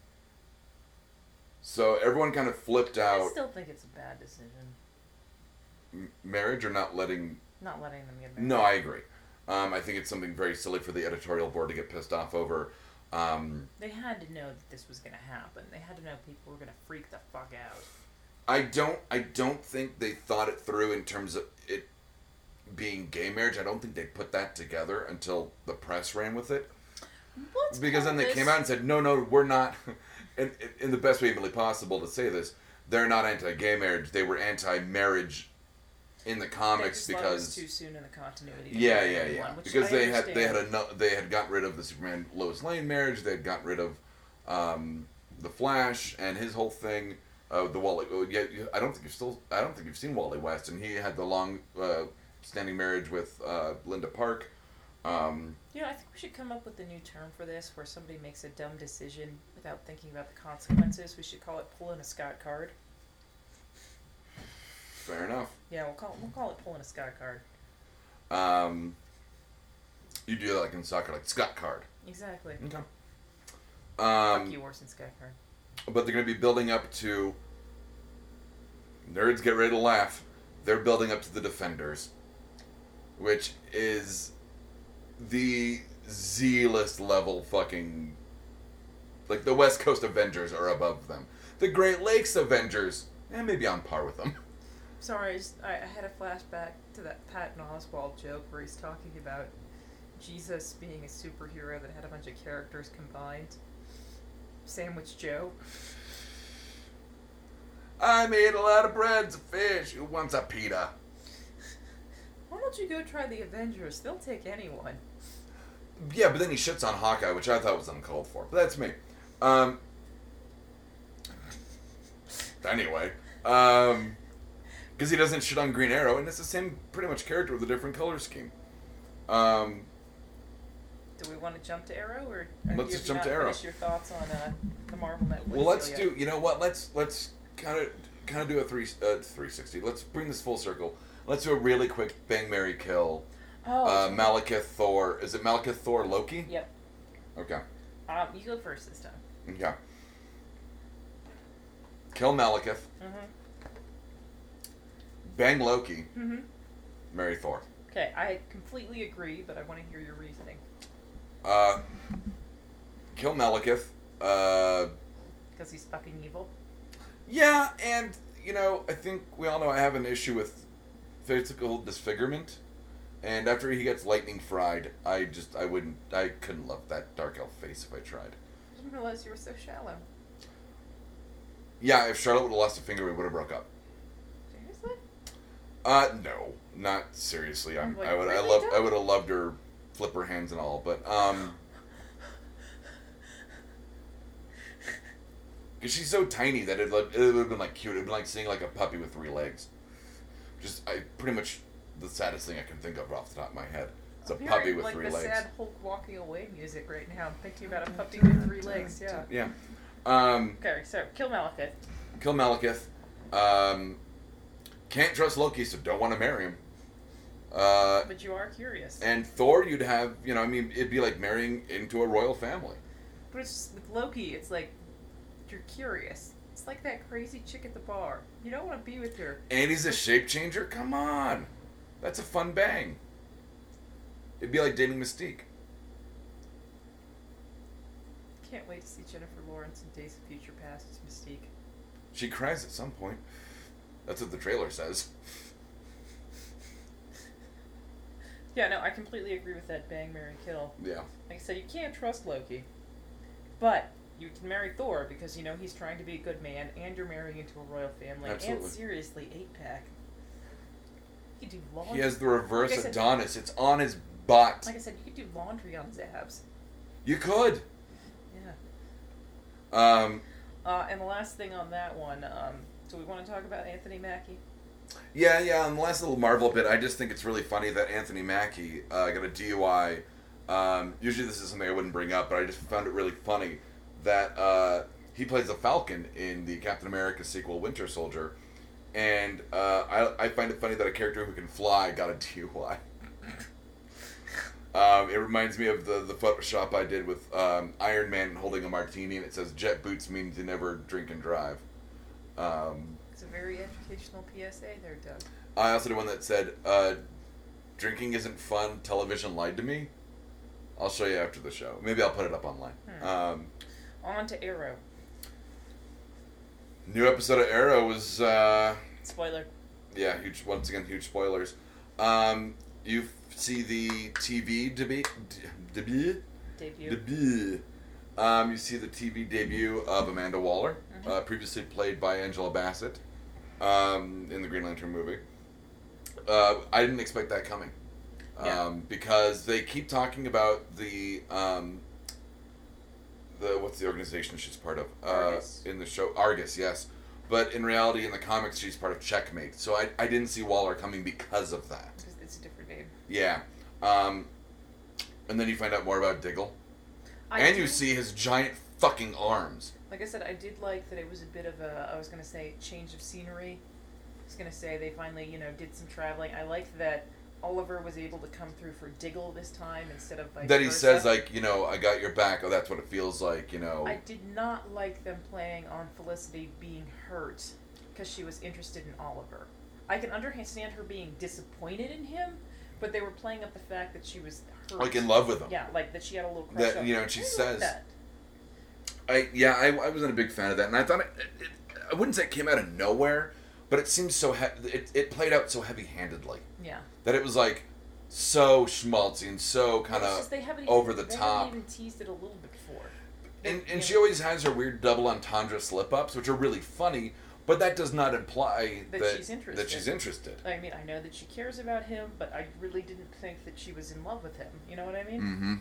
So everyone kind of flipped out. I still think it's a bad decision. M- marriage or not letting Not letting them get married. No, I agree. Um, I think it's something very silly for the editorial board to get pissed off over. Um, They had to know that this was going to happen. They had to know people were going to freak the fuck out. I don't. I don't think they thought it through in terms of it being gay marriage. I don't think they put that together until the press ran with it. What's Because then they this? came out and said, "No, no, we're not." In, in the best way humanly possible to say this, they're not anti-gay marriage. They were anti-marriage in the comics just thought it was because too soon in the continuity. Yeah, yeah, yeah. one, Because I they had they had understand. a they had gotten rid of the Superman Lois Lane marriage. They had gotten rid of um, the Flash and his whole thing. Uh, the Wally. Uh, yeah, I don't think you've still. I don't think you've seen Wally West, and he had the long uh, standing marriage with uh, Linda Park. Um, You know, I think we should come up with a new term for this, where somebody makes a dumb decision without thinking about the consequences. We should call it pulling a Scott card. fair enough. Yeah, we'll call we'll call it pulling a Scott card. Um, you do that like in soccer, like Scott card. Exactly. Okay. Fuck Um, you, Orson Scott Card. but they're going to be building up to nerds get ready to laugh they're building up to the defenders which is the z-list level fucking like the west coast avengers are above them the great lakes avengers eh, maybe on par with them Sorry, I, just, I, I had a flashback to that Patton Oswalt joke where he's talking about Jesus being a superhero that had a bunch of characters combined. Sandwich Joe. i made a lot of breads of fish who wants a pita Why don't you go try the Avengers? They'll take anyone. Yeah, but then he shits on Hawkeye, which I thought was uncalled for. But that's me. Um, anyway, um, because he doesn't shit on Green Arrow, and it's the same pretty much character with a different color scheme. Um, Do we want to jump to Arrow, or, or Let's just jump to Arrow. Your thoughts on uh, the Marvel Netflix? well, let's do. You know what? Let's let's kind of kind of do a three uh, three sixty. Let's bring this full circle. Let's do a really quick bang, Mary kill. Oh. Uh, Malekith Thor. Is it Malekith Thor Loki? Yep. Okay. Um, you go first this time. Okay. Kill Malekith. Mhm. Bang Loki. Mhm. Marry Thor. Okay, I completely agree, but I want to hear your reasoning Uh, kill Malekith. Uh, because he's fucking evil. yeah, and you know, I think we all know I have an issue with physical disfigurement, and after he gets lightning fried, I just I wouldn't I couldn't love that dark elf face if I tried. I didn't realize you were so shallow. Yeah, if Charlotte would have lost a finger, we would have broke up. Seriously? Uh, no, not seriously. I'm, I'm like, I would, I love? I would have loved her flip her hands and all, but um, because she's so tiny that it it would have been like cute. It'd been like seeing like a puppy with three legs. Just, I pretty much the saddest thing I can think of off the top of my head. It's a I'm puppy hearing, with like three the legs. sad Hulk walking away music right now. I'm thinking about a puppy with three legs. Yeah. Yeah. Um, Okay, so kill Malekith. kill Malekith. Um, can't trust Loki, so don't want to marry him. Uh, But you are curious. and Thor, you'd have, you know, I mean, it'd be like marrying into a royal family. But it's just, with Loki, it's like you're curious. It's like that crazy chick at the bar. You don't want to be with her. And he's a shape changer? Come on. That's a fun bang. It'd be like dating Mystique. Can't wait to see Jennifer Lawrence in Days of Future Past as Mystique. She cries at some point. That's what the trailer says. Yeah, no, I completely agree with that bang, marry, kill. Yeah. Like I said, you can't trust Loki. But you can marry Thor because you know he's trying to be a good man and you're marrying into a royal family. Absolutely. And seriously, eight pack. You do laundry. He has the reverse Like said- Adonis. It's on his butt. Like I said, you could do laundry on his abs. You could. Yeah. Um, Uh, and the last thing on that one, um, do we want to talk about Anthony Mackie? Yeah, yeah. And the last little Marvel bit, I just think it's really funny that Anthony Mackie uh, got a DUI. Um, usually, this is something I wouldn't bring up, but I just found it really funny that uh, he plays a Falcon in the Captain America sequel, Winter Soldier, and uh, I, I find it funny that a character who can fly got a DUI. Um, it reminds me of the, the Photoshop I did with um, Iron Man holding a martini, and it says "Jet boots mean to never drink and drive." Um, It's a very educational PSA there, Doug. I also did one that said, uh, "Drinking isn't fun. Television lied to me." I'll show you after the show. Maybe I'll put it up online. Hmm. On to Arrow. new episode of Arrow was, uh, Spoiler. yeah, huge. Once again, huge spoilers. Um, you f- see the TV debate, debut, Debut. debut. Um, you see the TV debut of Amanda Waller, Mhm. uh, previously played by Angela Bassett um, in the Green Lantern movie. Uh, I didn't expect that coming Yeah. um, because they keep talking about the um, the what's the organization she's part of uh, Argus. in the show Argus, yes. But in reality, in the comics, she's part of Checkmate. So I, I didn't see Waller coming because of that. It's, it's a different name. Yeah. Um, and then you find out more about Diggle. I and you see his giant fucking arms. Like I said, I did like that it was a bit of a, I was going to say, change of scenery. I was going to say they finally, you know, did some traveling. I liked that Oliver was able to come through for Diggle this time instead of vice that he versa. says like, you know, I got your back. Oh, that's what it feels like. You know. I did not like them playing on Felicity being hurt because she was interested in Oliver. I can understand her being disappointed in him, but they were playing up the fact that she was hurt. like in love with him. Yeah, like that she had a little crush. That, on you know, him. she I like says- that. I yeah, I, I wasn't a big fan of that, and I thought it, it, I wouldn't say it came out of nowhere, but it seems so he- it it played out so heavy handedly Yeah. that it was like so schmaltzy and so kind of just they haven't over the they top. Haven't even teased it a little bit before. and and know, she always has her weird double entendre slip ups, which are really funny, but that does not imply That that she's interested. That she's interested. I mean, I know that she cares about him, but I really didn't think that she was in love with him. You know what I mean? Mm-hmm.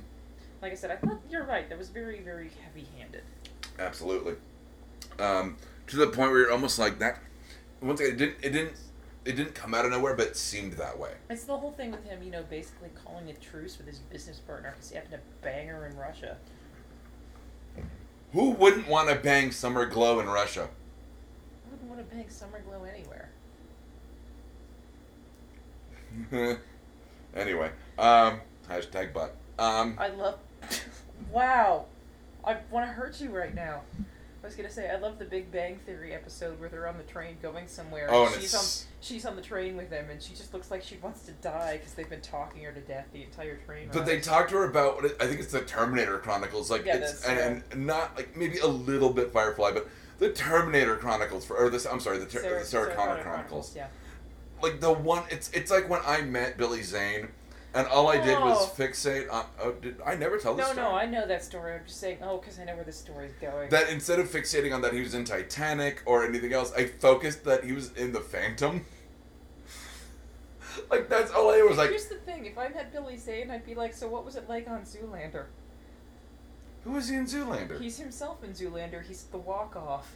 Like I said, I thought you're right. That was very, very heavy-handed. Absolutely. Um, to the point where you're almost like that. Once again, it didn't. It didn't. It didn't come out of nowhere, but it seemed that way. It's the whole thing with him, you know, basically calling a truce with his business partner because he happened to bang her in Russia. Who wouldn't want to bang Summer Glau in Russia? I wouldn't want to bang Summer Glau anywhere. anyway, um, hashtag butt. Um, I love. wow, I want to hurt you right now. I was gonna say I love the Big Bang Theory episode where they're on the train going somewhere. Oh, and she's it's- on she's on the train with them, and she just looks like she wants to die because they've been talking her to death the entire train. but they ride. talked to her about. what it- I think it's the Terminator Chronicles. Like Yeah, it's and, and not like maybe a little bit Firefly, but the Terminator Chronicles for or this. I'm sorry, the, ter- Sarah, the Sarah, Sarah Connor Connor Chronicles. Yeah. Like the one. It's it's like when I met Billy Zane, and all I did was Oh. fixate on. Oh, did I never tell this No, story? no, I know that story. I'm just saying, oh, because I know where the story's going. that instead of fixating on that he was in Titanic or anything else, I focused that he was in the Phantom. like that's all I was like. Here's the thing: if I met Billy Zane, I'd be like, "So what was it like on Zoolander?" Who is he in Zoolander? He's himself in Zoolander. He's the walk-off.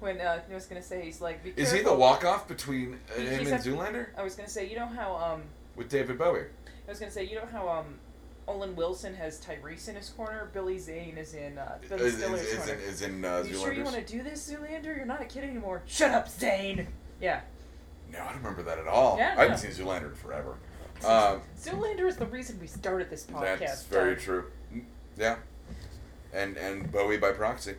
When uh, I was gonna say he's like, Be Is he the walk off between uh, him he's and Zoolander I was gonna say, you know how um, with David Bowie? I was gonna say, you know how um, Owen Wilson has Tyrese in his corner. Billy Zane is in uh, Billy Is, Stiller's is, is corner. in, is in uh, you sure you want to do this, Zoolander? You're not a kid anymore. Shut up, Zane. Yeah. No, I don't remember that at all. Yeah, I haven't no. seen Zoolander in forever. Um, Zoolander is the reason we started this podcast. that's very true. Yeah, and and Bowie by proxy.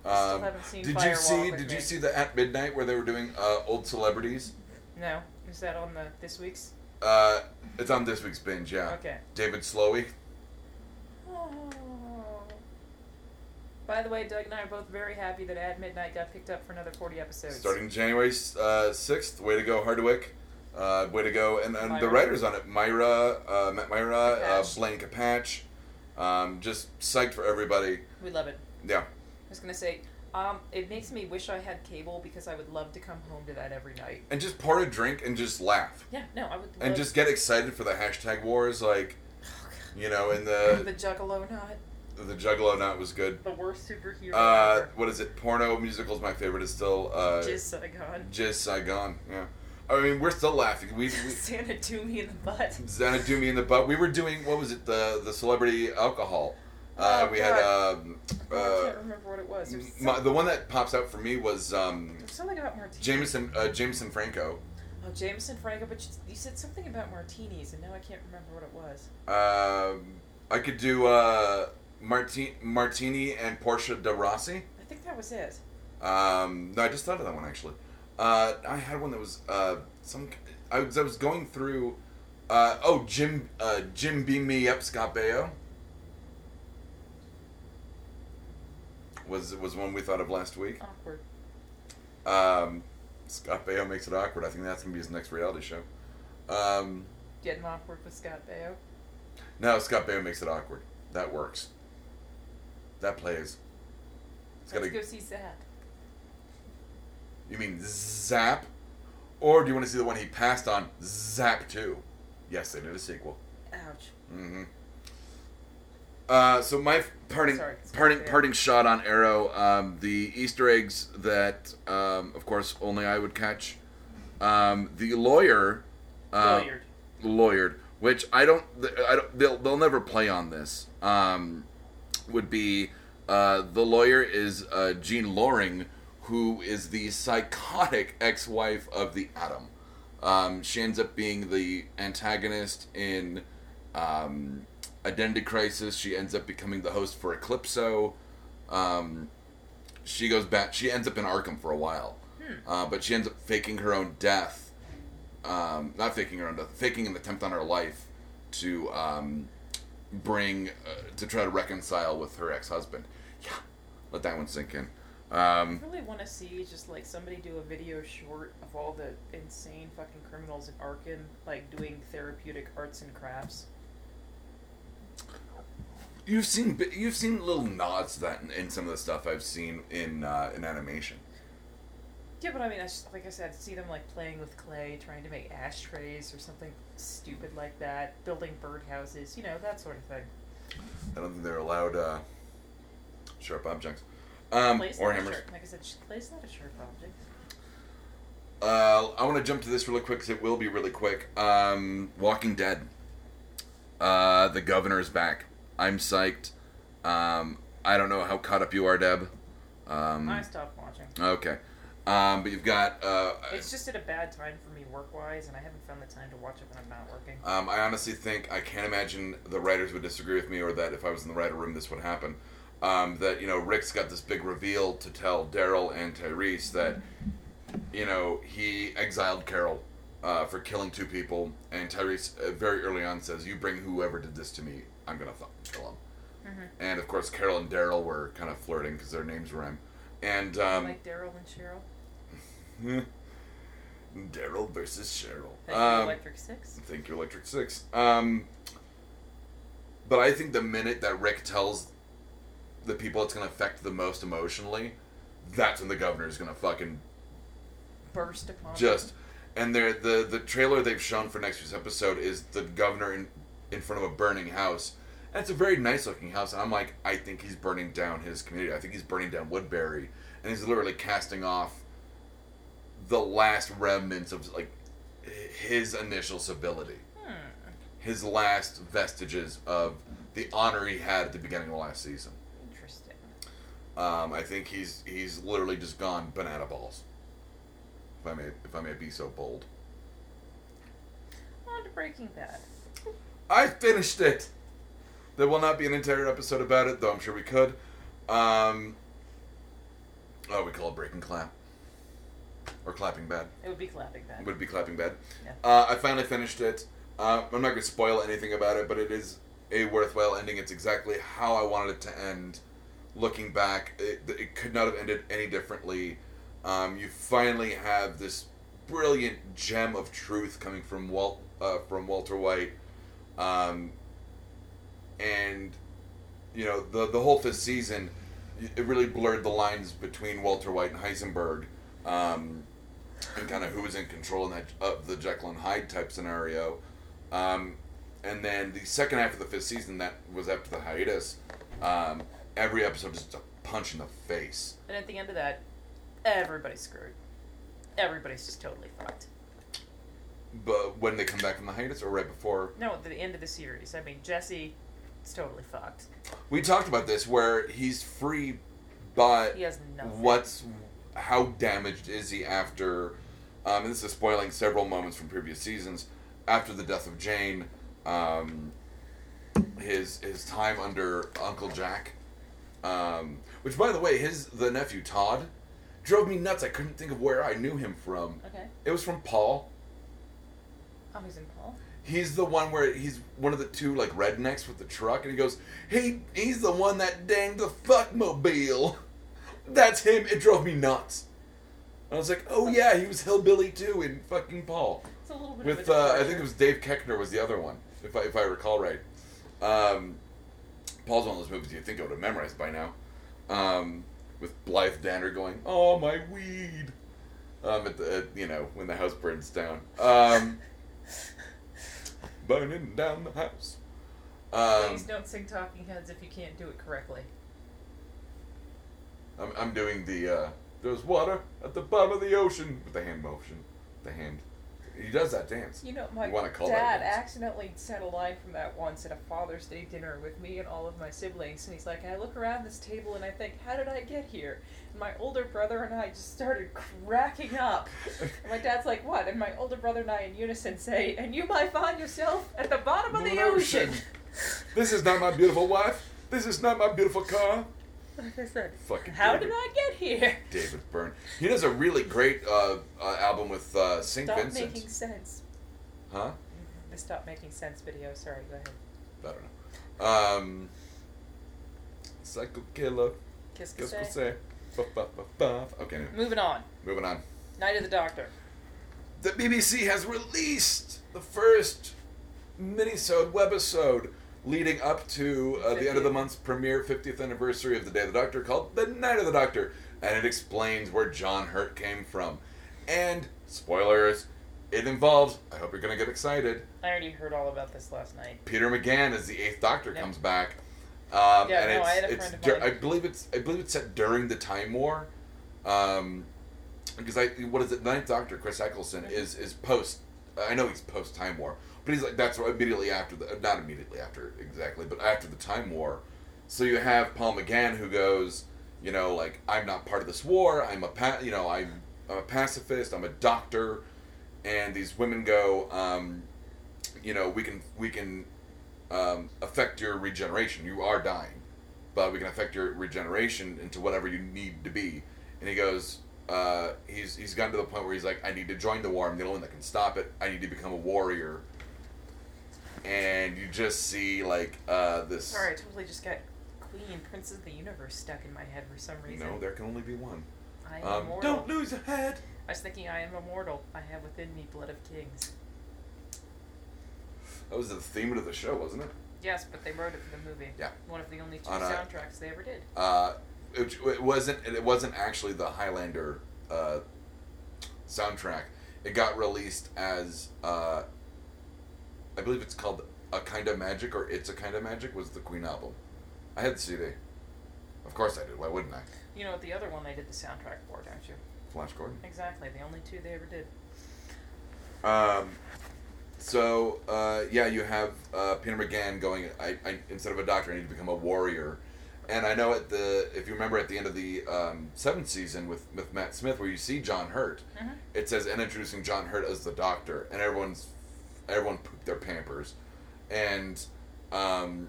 Still Um, haven't seen did you see? Did me. you see the at midnight where they were doing uh, old celebrities? No, is that on the this week's? Uh, it's on this week's binge. Yeah. Okay. David Slowey. Oh. By the way, Doug and I are both very happy that At Midnight got picked up for another 40 episodes. Starting January uh, sixth. way to go, Hardwick. Uh, way to go, and, and the writers on it: Myra, uh, Matt Mira, uh. Blaine Capatch. Um, just psyched for everybody. We love it. Yeah. I was gonna say, um, it makes me wish I had cable because I would love to come home to that every night. And just pour a drink and just laugh. Yeah, no, I would. Love And just get excited for the hashtag wars, like, you know, in the the Juggalo knot, the Juggalo knot was good. the worst superhero Uh, ever. what is it? Porno musicals. My favorite is still uh, Jizz Saigon. Jizz Saigon. Yeah. I mean, we're still laughing. We, we Santa do me in the butt. Xana do me in the butt. We were doing what was it? The the celebrity alcohol. Uh, Oh, we had um, I uh, can't remember what it was. It was my, the one that pops out for me was um, something about martinis. Jameson uh, Jameson Franco. Oh, Jameson Franco, but you, you said something about martinis, and now I can't remember what it was. Um, I could do uh, Marti- Martini and Portia de Rossi. I think that was it. Um, no, I just thought of that one actually. Uh, I had one that was uh, some. I was, I was going through. Uh, oh, Jim uh, Jim beam me up Scott Baio. Was was one we thought of last week. Awkward. Um, Scott Baio makes it awkward. I think that's gonna be his next reality show. Um, Getting awkward with Scott Baio. no, Scott Baio makes it awkward. That works. That plays. It's Let's gotta- go see Zap. You mean Zap? Or do you want to see the one he passed on, Zap 2? Yes, they did a sequel. Ouch. hmm Uh, so my parting, Sorry, parting, fair. parting shot on Arrow, um, the Easter eggs that, um, of course, only I would catch. Um, the lawyer, uh, Lawyered. lawyered, which I don't, I don't, they'll, they'll never play on this. Um, would be uh, the lawyer is uh, Jean Loring, who is the psychotic ex-wife of the Atom. Um, she ends up being the antagonist in um, Identity Crisis. She ends up becoming the host for Eclipso. Um, she goes back. She ends up in Arkham for a while, uh, but she ends up faking her own death. Um, not faking her own death, faking an attempt on her life to um, bring uh, to try to reconcile with her ex-husband. Yeah, let that one sink in. Um, I really want to see just like somebody do a video short of all the insane fucking criminals in Arkham, like doing therapeutic arts and crafts. You've seen you've seen little nods to that in, in some of the stuff I've seen in uh, in animation. Yeah, but I mean, I just, like I said, see them like playing with clay, trying to make ashtrays or something stupid like that, building birdhouses, you know, that sort of thing. I don't think they're allowed uh, sharp objects um, Clay's or hammers. sharp- Like I said, clay's not a sharp object. Uh, I want to jump to this really quick because it will be really quick. Um, Walking Dead. Uh, the governor is back. I'm psyched. Um, I don't know how caught up you are, Deb. Um, I stopped watching. Okay. Um, but you've got. Uh, It's just at a bad time for me work wise, and I haven't found the time to watch it when I'm not working. Um, I honestly think I can't imagine the writers would disagree with me, or that if I was in the writer room, this would happen. Um, that you know, Rick's got this big reveal to tell Daryl and Tyrese that you know he exiled Carol uh, for killing two people, and Tyrese uh, very early on says, "You bring whoever did this to me, I'm gonna fucking kill him." Mhm. And of course, Carol and Daryl were kind of flirting because their names rhyme. And um, like Daryl and Cheryl. Daryl versus Cheryl. Thank Um, you, Electric Six. Thank you, Electric Six. Um, but I think the minute that Rick tells the people it's going to affect the most emotionally, that's when the governor is going to fucking Burst upon just. And they're, the the trailer they've shown for next week's episode is the governor in in front of a burning house. And it's a very nice looking house. And I'm like, I think he's burning down his community. I think he's burning down Woodbury, and he's literally casting off the last remnants of like his initial civility, Hmm. his last vestiges of the honor he had at the beginning of last season. Interesting. Um, I think he's he's literally just gone banana balls. If I may if I may be so bold. On to Breaking Bad. I finished it. There will not be an entire episode about it, though I'm sure we could. Um, oh, we call it breaking clap. Or clapping bad. It would be clapping bad. It would it be clapping bad. Yeah. Uh, I finally finished it. Uh, I'm not going to spoil anything about it, but it is a worthwhile ending. It's exactly how I wanted it to end. Looking back, it, it could not have ended any differently. Um, you finally have this brilliant gem of truth coming from Walt uh, from Walter White, um, and you know the the whole fifth season. It really blurred the lines between Walter White and Heisenberg. Um, and kind of who was in control in that of the Jekyll and Hyde type scenario. Um, and then the second half of the fifth season, that was after the hiatus. Um, every episode is just a punch in the face. And at the end of that, everybody's screwed. Everybody's just totally fucked. But when they come back from the hiatus, or right before, No, at the end of the series. I mean, Jesse is totally fucked. we talked about this, where he's free, but He has nothing. what's how damaged is he after? Um, and this is spoiling several moments from previous seasons. After the death of Jane, um, his his time under Uncle Jack, um, which by the way, his the nephew Todd drove me nuts. I couldn't think of where I knew him from. Okay. It was from Paul. Oh, he's in Paul. He's the one where he's one of the two like rednecks with the truck, and he goes, "He he's the one that danged the fuck mobile." That's him. It drove me nuts. I was like, "Oh yeah, he was hillbilly too in fucking Paul." It's a little bit With of a uh, I think it was Dave Koechner was the other one, if I if I recall right. Um, Paul's one of those movies you think I would have memorized by now. Um, with Blythe Danner going, "Oh my weed," um, at the at, you know when the house burns down. Um, burning down the house. Um, Please don't sing Talking Heads if you can't do it correctly. I'm, I'm doing the uh, there's water at the bottom of the ocean with the hand motion, the hand. He does that dance. You know, my You wanna call that dad accidentally said a line from that once at a Father's Day dinner with me and all of my siblings, and he's like, I look around this table and I think, how did I get here? And my older brother and I just started cracking up. And my dad's like, what? And my older brother and I in unison say, and you might find yourself at the bottom of the ocean. This is not my beautiful wife. This is not my beautiful car. Like I said, Fucking how David. did I get here? David Byrne. He does a really great uh, uh, album with uh, St. Stop Vincent. making sense. Huh? The Stop Making Sense video, sorry, go ahead. I don't know. Um, Psycho Killer. Kiss Kiss say. Okay, anyway, Moving on. moving on. Night of the Doctor. The BBC has released the first minisode webisode leading up to uh, the end of the month's premiere 50th anniversary of the Day of the Doctor called The Night of the Doctor. And it explains where John Hurt came from. And, spoilers, it involves, I hope you're going to get excited, I already heard all about this last night. Peter McGann as the Eighth Doctor comes back. Um, Yeah, and no, it's, I had a it's friend of dur- I believe it's I believe it's set during the Time War. Um, because I what is it? Ninth Doctor Chris Eccleston Mhm. is is post. I know he's post Time War, but he's like that's immediately after the not immediately after exactly, but after the Time War. So you have Paul McGann who goes, you know, like I'm not part of this war. I'm a pa- you know I'm, I'm a pacifist. I'm a doctor, and these women go, um, you know, we can we can um, affect your regeneration. You are dying, but we can affect your regeneration into whatever you need to be. And he goes, uh, he's he's gotten to the point where he's like, I need to join the war. I'm the only one that can stop it. I need to become a warrior. And you just see like uh, this. Sorry, I totally just got Queen, Princess of the Universe stuck in my head for some reason. No, there can only be one. I am Um, immortal. don't lose your head. I was thinking I am immortal. I have within me blood of kings. That was the theme of the show, wasn't it? Yes, but they wrote it for the movie. Yeah. One of the only two On a- soundtracks they ever did. Uh, it, it wasn't. It wasn't actually the Highlander uh, soundtrack. it got released as uh, I believe it's called A Kind of Magic or It's a Kind of Magic was the Queen album. I had the CD. Of course I did. Why wouldn't I? You know? The other one they did the soundtrack for, don't you? Flash Gordon. Exactly. The only two they ever did. Um, so uh, yeah, you have uh, Peter McGann going. I, I instead of a doctor, I need to become a warrior. And I know at the if you remember at the end of the um, seventh season with with Matt Smith, where you see John Hurt, Mhm. it says and introducing John Hurt as the doctor, and everyone's everyone pooped their pampers, and um,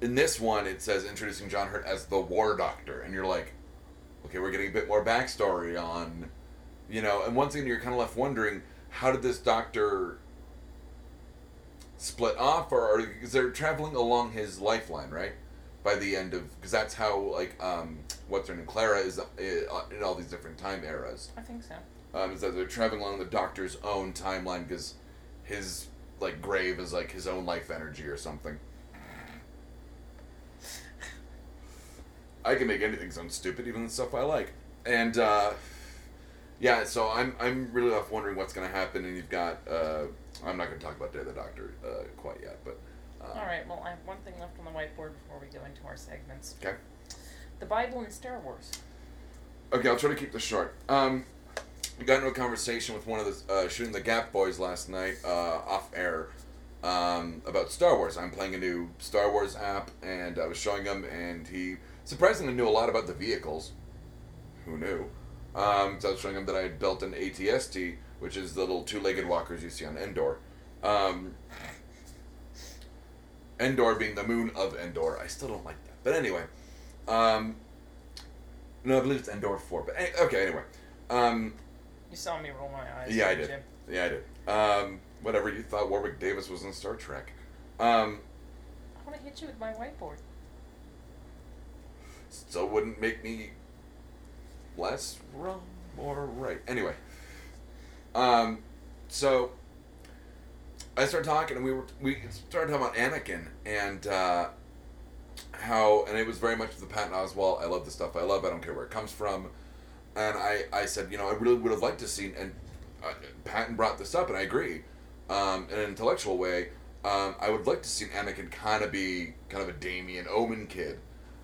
in this one it says introducing John Hurt as the war doctor, and you're like, okay, we're getting a bit more backstory on, you know, and once again you're kind of left wondering how did this doctor split off, or, because they're traveling along his lifeline, right? By the end of because that's how like um, what's her name Clara is uh, in all these different time eras I think so. Um, is that they're traveling along the doctor's own timeline because his like grave is like his own life energy or something. I can make anything sound stupid, even the stuff I like. And uh, yeah, so I'm I'm really left wondering what's gonna happen. And you've got uh, I'm not gonna talk about Day of the Doctor uh, quite yet, but uh, All right. Well, I have one thing left on the whiteboard before we go into our segments. Okay. The Bible and Star Wars. Okay, I'll try to keep this short. Um, I got into a conversation with one of the uh, shooting the Gap boys last night uh, off air um, about Star Wars. I'm playing a new Star Wars app, and I was showing him, and he surprisingly knew a lot about the vehicles. Who knew? Um, so I was showing him that I had built an ATST, which is the little two-legged walkers you see on Endor. Um, Endor being the moon of Endor. I still don't like that, but anyway. Um, no, I believe it's Endor four. But any- okay, anyway. You saw me roll my eyes. yeah, I didn't did. you? Yeah, I did. Um, whatever you thought Warwick Davis was in Star Trek. Um, I want to hit you with my whiteboard. so it wouldn't make me less wrong or right. Anyway. Um, so I started talking, and we were we started talking about Anakin and uh, how, and it was very much the Patton Oswalt. I love the stuff I love. I don't care where it comes from. And I, I said, you know, I really would have liked to see, and uh, Patton brought this up, and I agree, um, in an intellectual way. Um, I would like to see Anakin kind of be kind of a Damien Omen kid,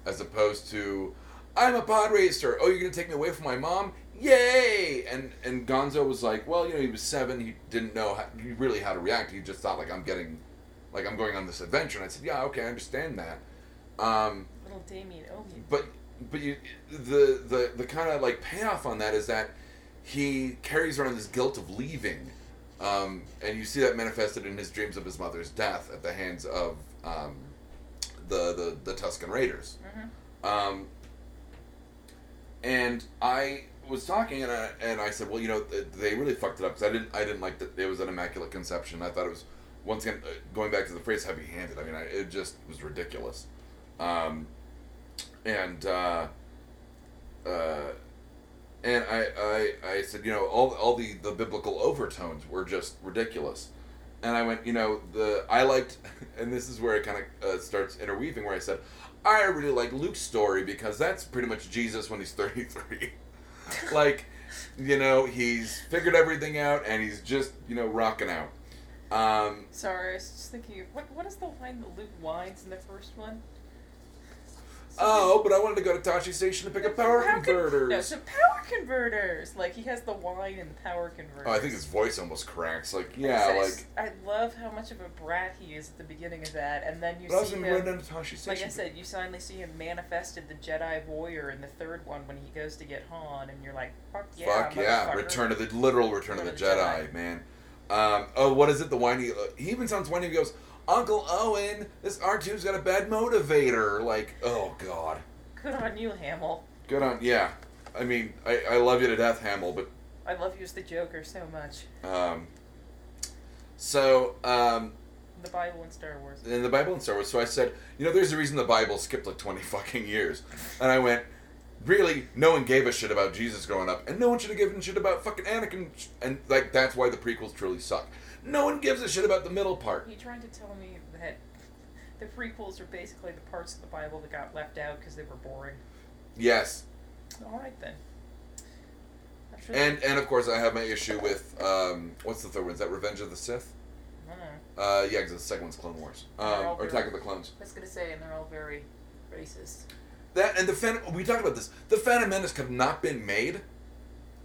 as opposed to, I'm a pod racer. Oh, you're gonna take me away from my mom? Yay! And and Gonzo was like, well, you know, he was seven. He didn't know how, really how to react. He just thought like I'm getting, like I'm going on this adventure. And I said, yeah, okay, I understand that. Um, Little Damien Omen. but but you the the the kind of like payoff on that is that he carries around this guilt of leaving, um, and you see that manifested in his dreams of his mother's death at the hands of um, the, the the Tusken Raiders. hmm Um, and I was talking, and I, and I said, well, you know, they really fucked it up because I didn't I didn't like that it was an immaculate conception. I thought it was once again uh, going back to the phrase heavy handed. I mean, I, it just was ridiculous. Um, and uh, uh, and I, I I said, you know, all all the the biblical overtones were just ridiculous. And I went, you know, the I liked, and this is where it kind of uh, starts interweaving, where I said, I really like Luke's story because that's pretty much Jesus when he's thirty three. like, you know, he's figured everything out and he's just you know rocking out. Um, Sorry, I was just thinking. of- What what is the line that Luke whines in the first one? Oh, but I wanted to go to Tosche Station to pick up power How con- converters. no, so power converters. Like he has the wine and the power converters. Oh, I think his voice almost cracks. Like, yeah, it's- like. I love how much of a brat he is at the beginning of that, and then you But I was see gonna him. run down to Tosche Station. Like I said, you finally see him manifested the Jedi warrior in the third one when he goes to get Han, and you're like, fuck yeah, Fuck yeah! Return of the literal Return, of the, Jedi, man. Um, oh, what is it? The whiny. Uh, he even sounds whiny. He goes, "Uncle Owen, this R2's got a bad motivator." Like, oh god. Good on you, Hamill. Good on. Yeah. I mean, I, I love you to death, Hamill, but I love you as the Joker so much. um. So um, The Bible and Star Wars. in the Bible and Star Wars. So I said, you know, there's a reason the Bible skipped like 20 fucking years. And I went, really, no one gave a shit about Jesus growing up, and no one should have given a shit about fucking Anakin. And like that's why the prequels truly suck. No one gives a shit about the middle part. You trying to tell me that the prequels are basically the parts of the Bible that got left out because they were boring? Yes. All right then. Sure And and of course I have my issue with um, what's the third one? Is that Revenge of the Sith? Don't. Uh, yeah, because the second one's Clone Wars. Um, or Attack of the Clones. I was gonna say, and they're all very racist. That and the Phantom. We talked about this. The Phantom Menace could have not been made,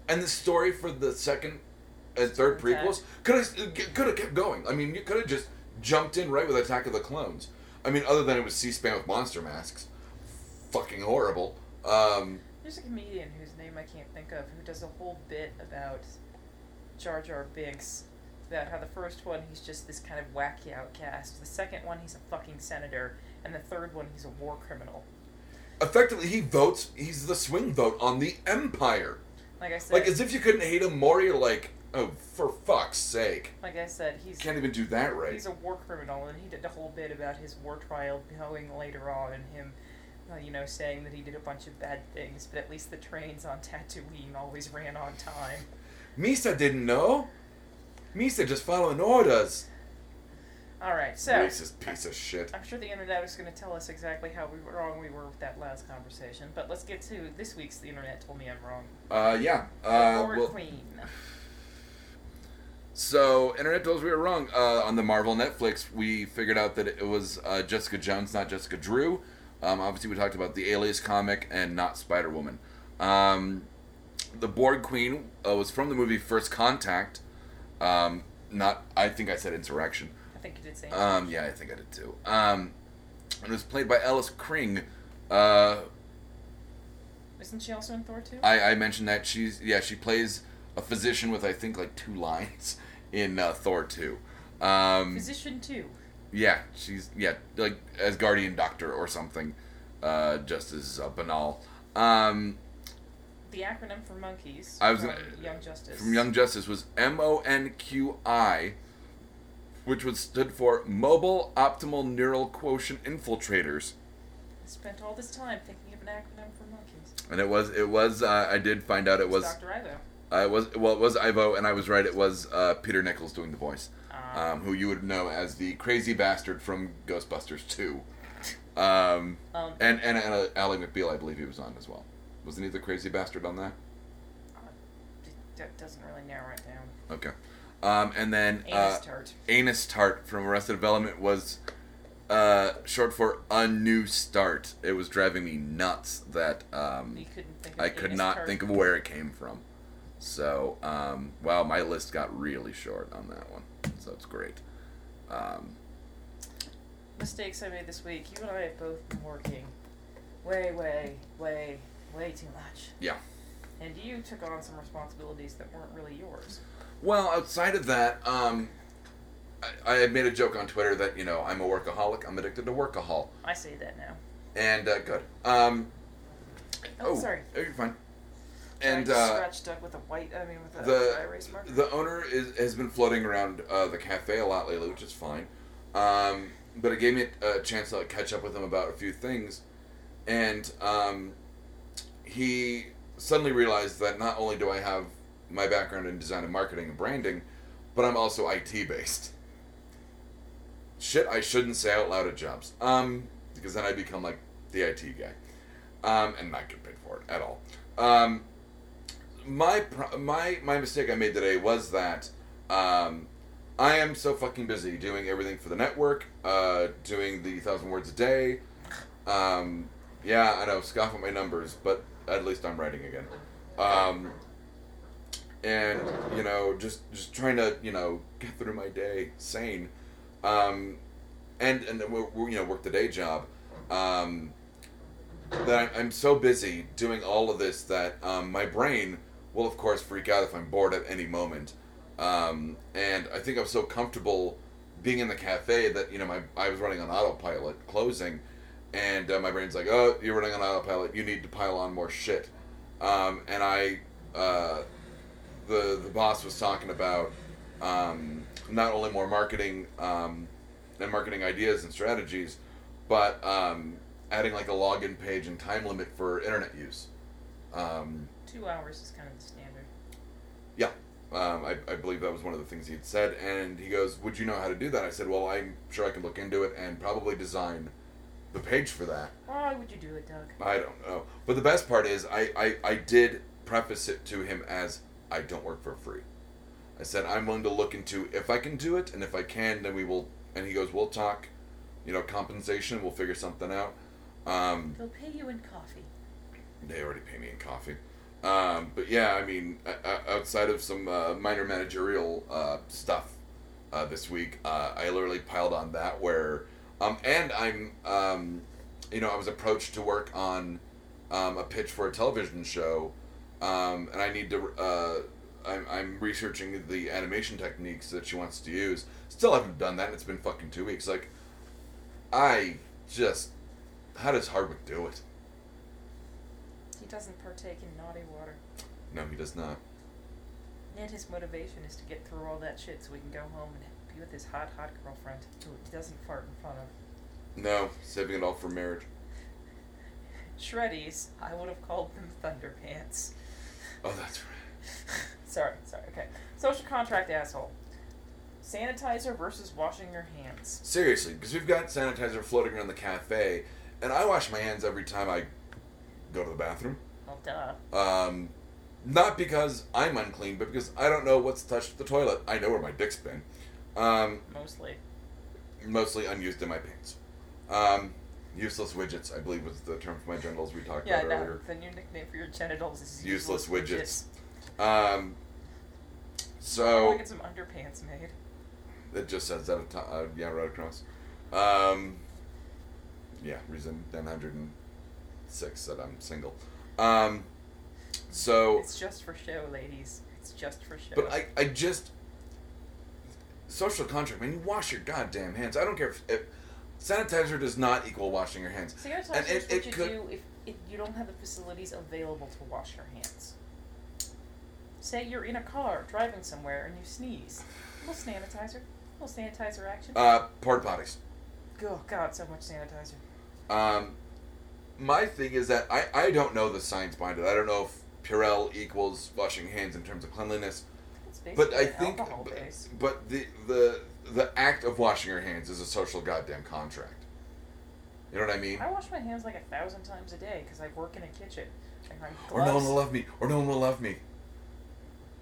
and the story for the second and third prequels could have could have kept going. I mean, you could have just jumped in right with Attack of the Clones. I mean, other than it was C-SPAN with monster masks, fucking horrible. Um, There's a comedian whose name I can't think of who does a whole bit about Jar Jar Binks. About how the first one he's just this kind of wacky outcast. The second one he's a fucking senator, and the third one he's a war criminal. effectively, he votes. He's the swing vote on the Empire. Like I said, Like as if you couldn't hate him more. You're like, oh, for fuck's sake, like I said, he's can't even do that right. he's a war criminal, and he did a whole bit about his war trial going later on, and him, uh, you know, saying that he did a bunch of bad things, but at least the trains on Tatooine always ran on time. Misa didn't know. Misa just following orders. All right, so Racist piece of shit. I'm sure the internet is going to tell us exactly how we wrong we were with that last conversation, but let's get to this week's. The internet told me I'm wrong. Uh, yeah. Uh, Board well, Queen. So internet told us we were wrong. Uh, on the Marvel Netflix, we figured out that it was uh, Jessica Jones, not Jessica Drew. Um, obviously, we talked about the Alias comic and not Spider Woman. Um, the Borg Queen uh, was from the movie First Contact. Um, not, I think I said Insurrection. I think you did say. Um, yeah, I think I did too. Um, it was played by Alice Krige. Uh, Isn't she also in Thor too? I, I mentioned that she's yeah she plays a physician with I think like two lines in uh, Thor two. Um, Physician 2. yeah, she's yeah like Asgardian doctor or something, uh, just as uh, banal. Um, The acronym for monkeys. I was from gonna- Young Justice. from Young Justice was M O N Q I, which was stood for Mobile Optimal Neural Quotient Infiltrators. I spent all this time thinking of an acronym for monkeys. And it was it was uh, I did find out it was Dr. Ivo. Uh, it was well it was Ivo and I was right it was uh, Peter MacNicol doing the voice. Um, um, who you would know as the crazy bastard from Ghostbusters 2. Um, um, and and uh, Ally McBeal, I believe he was on as well. Wasn't he the crazy bastard on that? it d- doesn't really narrow it down. Okay. Um, and then Anus uh, tart. Anus Tart from Arrested Development was uh, short for A New Start. It was driving me nuts that um, You couldn't think of I could anus not tart. think of where it came from. So, um, wow, my list got really short on that one. So it's great. Um, mistakes I made this week. You and I have both been working way, way, way, way too much. yeah. And you took on some responsibilities that weren't really yours. Well, outside of that, um, I, I made a joke on Twitter that you know I'm a workaholic. I'm addicted to workahol, I say that now. and uh, good. Um, Oh, sorry. oh, you're fine. And uh, scratch Doug with a white. I mean, with a the erase marker. the owner is, has been floating around uh, the cafe a lot lately, which is fine. Um, but it gave me a, a chance to like, catch up with him about a few things, and um, he suddenly realized that not only do I have my background in design and marketing and branding, but I'm also IT based. Shit, I shouldn't say out loud at jobs, um, because then I become like the IT guy, um, and not get paid for it at all. Um, my my my mistake I made today was that um, I am so fucking busy doing everything for the network, uh, doing the thousand words a day. Um, yeah, I know, scoff at my numbers, but at least I'm writing again. Um, and you know, just just trying to you know get through my day sane, um, and and you know work the day job. Um, that I'm, I'm so busy doing all of this that um, my brain will of course freak out if I'm bored at any moment. Um, and I think I'm so comfortable being in the cafe that you know my I was running on autopilot closing, and uh, my brain's like, oh, you're running on autopilot. You need to pile on more shit. Um, and I, uh, the the boss was talking about um, not only more marketing um, and marketing ideas and strategies, but um, adding like a login page and time limit for internet use. Um, Two hours is kind of the standard. yeah, um, I, I believe that was one of the things he had said. And he goes, Would you know how to do that? I said, Well, I'm sure I can look into it and probably design the page for that. Why would you do it, Doug? I don't know. But the best part is, I, I, I did preface it to him as I don't work for free. I said I'm willing to look into if I can do it, and if I can, then we will. And he goes, we'll talk, you know, compensation. We'll figure something out. Um, They'll pay you in coffee. they already pay me in coffee. Um, but yeah, I mean, outside of some uh, minor managerial uh, stuff uh, this week, uh, I literally piled on that. Where, um, and I'm, um, you know, I was approached to work on um, a pitch for a television show, um, and I need to. Uh, I'm, I'm researching the animation techniques that she wants to use. Still haven't done that. It's been fucking two weeks. Like, I just, how does Hardwick do it? Doesn't partake in naughty water. No, he does not. And his motivation is to get through all that shit so we can go home and be with his hot, hot girlfriend who he doesn't fart in front of. No, saving it all for marriage. Shreddies, I would have called them Thunderpants. Oh, that's right. sorry, sorry, okay. Social contract asshole. Sanitizer versus washing your hands. Seriously, because we've got sanitizer floating around the cafe, and I wash my hands every time I go to the bathroom. Well, duh. Um, not because I'm unclean, but because I don't know what's touched the toilet. I know where my dick's been. Um, Mostly. mostly unused in my pants. Um, useless widgets, I believe was the term for my genitals we talked Yeah, about no, earlier. the new nickname for your genitals is Useless useless widgets. Um, I so want to get some underpants made. It just says that, at to- uh, yeah, right across. Um, yeah, reason 906 that I'm single. Um, so, It's just for show, ladies. It's just for show. but I, I just, social contract, man, you wash your goddamn hands. I don't care if, if sanitizer does not equal washing your hands. Sanitizer and is it- what it you could- do if, if you don't have the facilities available to wash your hands. Say you're in a car driving somewhere and you sneeze. A little sanitizer. A little sanitizer action. Uh, porta potties. oh god, so much sanitizer. Um, my thing is that I, I don't know the science behind it. I don't know if Purell equals washing hands in terms of cleanliness. It's But I think, but, but the the the act of washing your hands is a social goddamn contract. You know what I mean? I wash my hands like a thousand times a day because I work in a kitchen. Or no one will love me. Or no one will love me.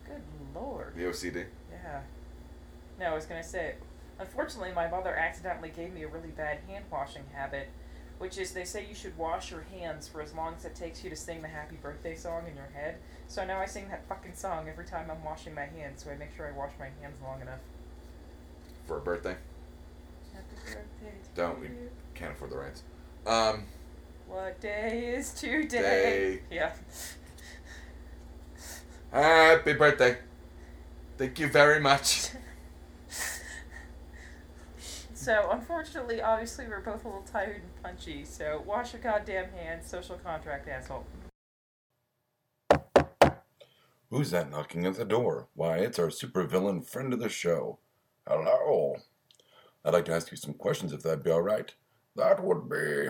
Good lord. The OCD. Yeah. No, I was gonna say, unfortunately, my mother accidentally gave me a really bad hand washing habit, which is they say you should wash your hands for as long as it takes you to sing the happy birthday song in your head. So now I sing that fucking song every time I'm washing my hands, so I make sure I wash my hands long enough. For a birthday. Happy birthday to Don't we can't afford the rights. Um, What day is today? Day. Yeah. happy birthday. Thank you very much. So, unfortunately, obviously, we're both a little tired and punchy, so wash your goddamn hands, social contract asshole. Who's that knocking at the door? Why, it's our supervillain friend of the show. Hello. I'd like to ask you some questions if that'd be all right. That would be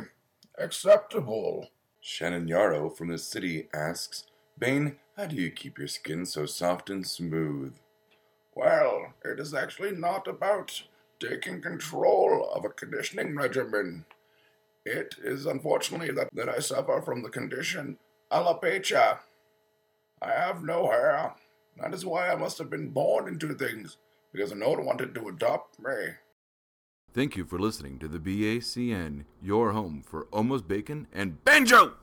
acceptable. Shannon Yarrow from the city asks, Bane, how do you keep your skin so soft and smooth? Well, it is actually not about taking control of a conditioning regimen. It is unfortunately that, that I suffer from the condition alopecia. I have no hair. That is why I must have been born into things, because no one wanted to adopt me. Thank you for listening to the BACN, your home for almost bacon and banjo.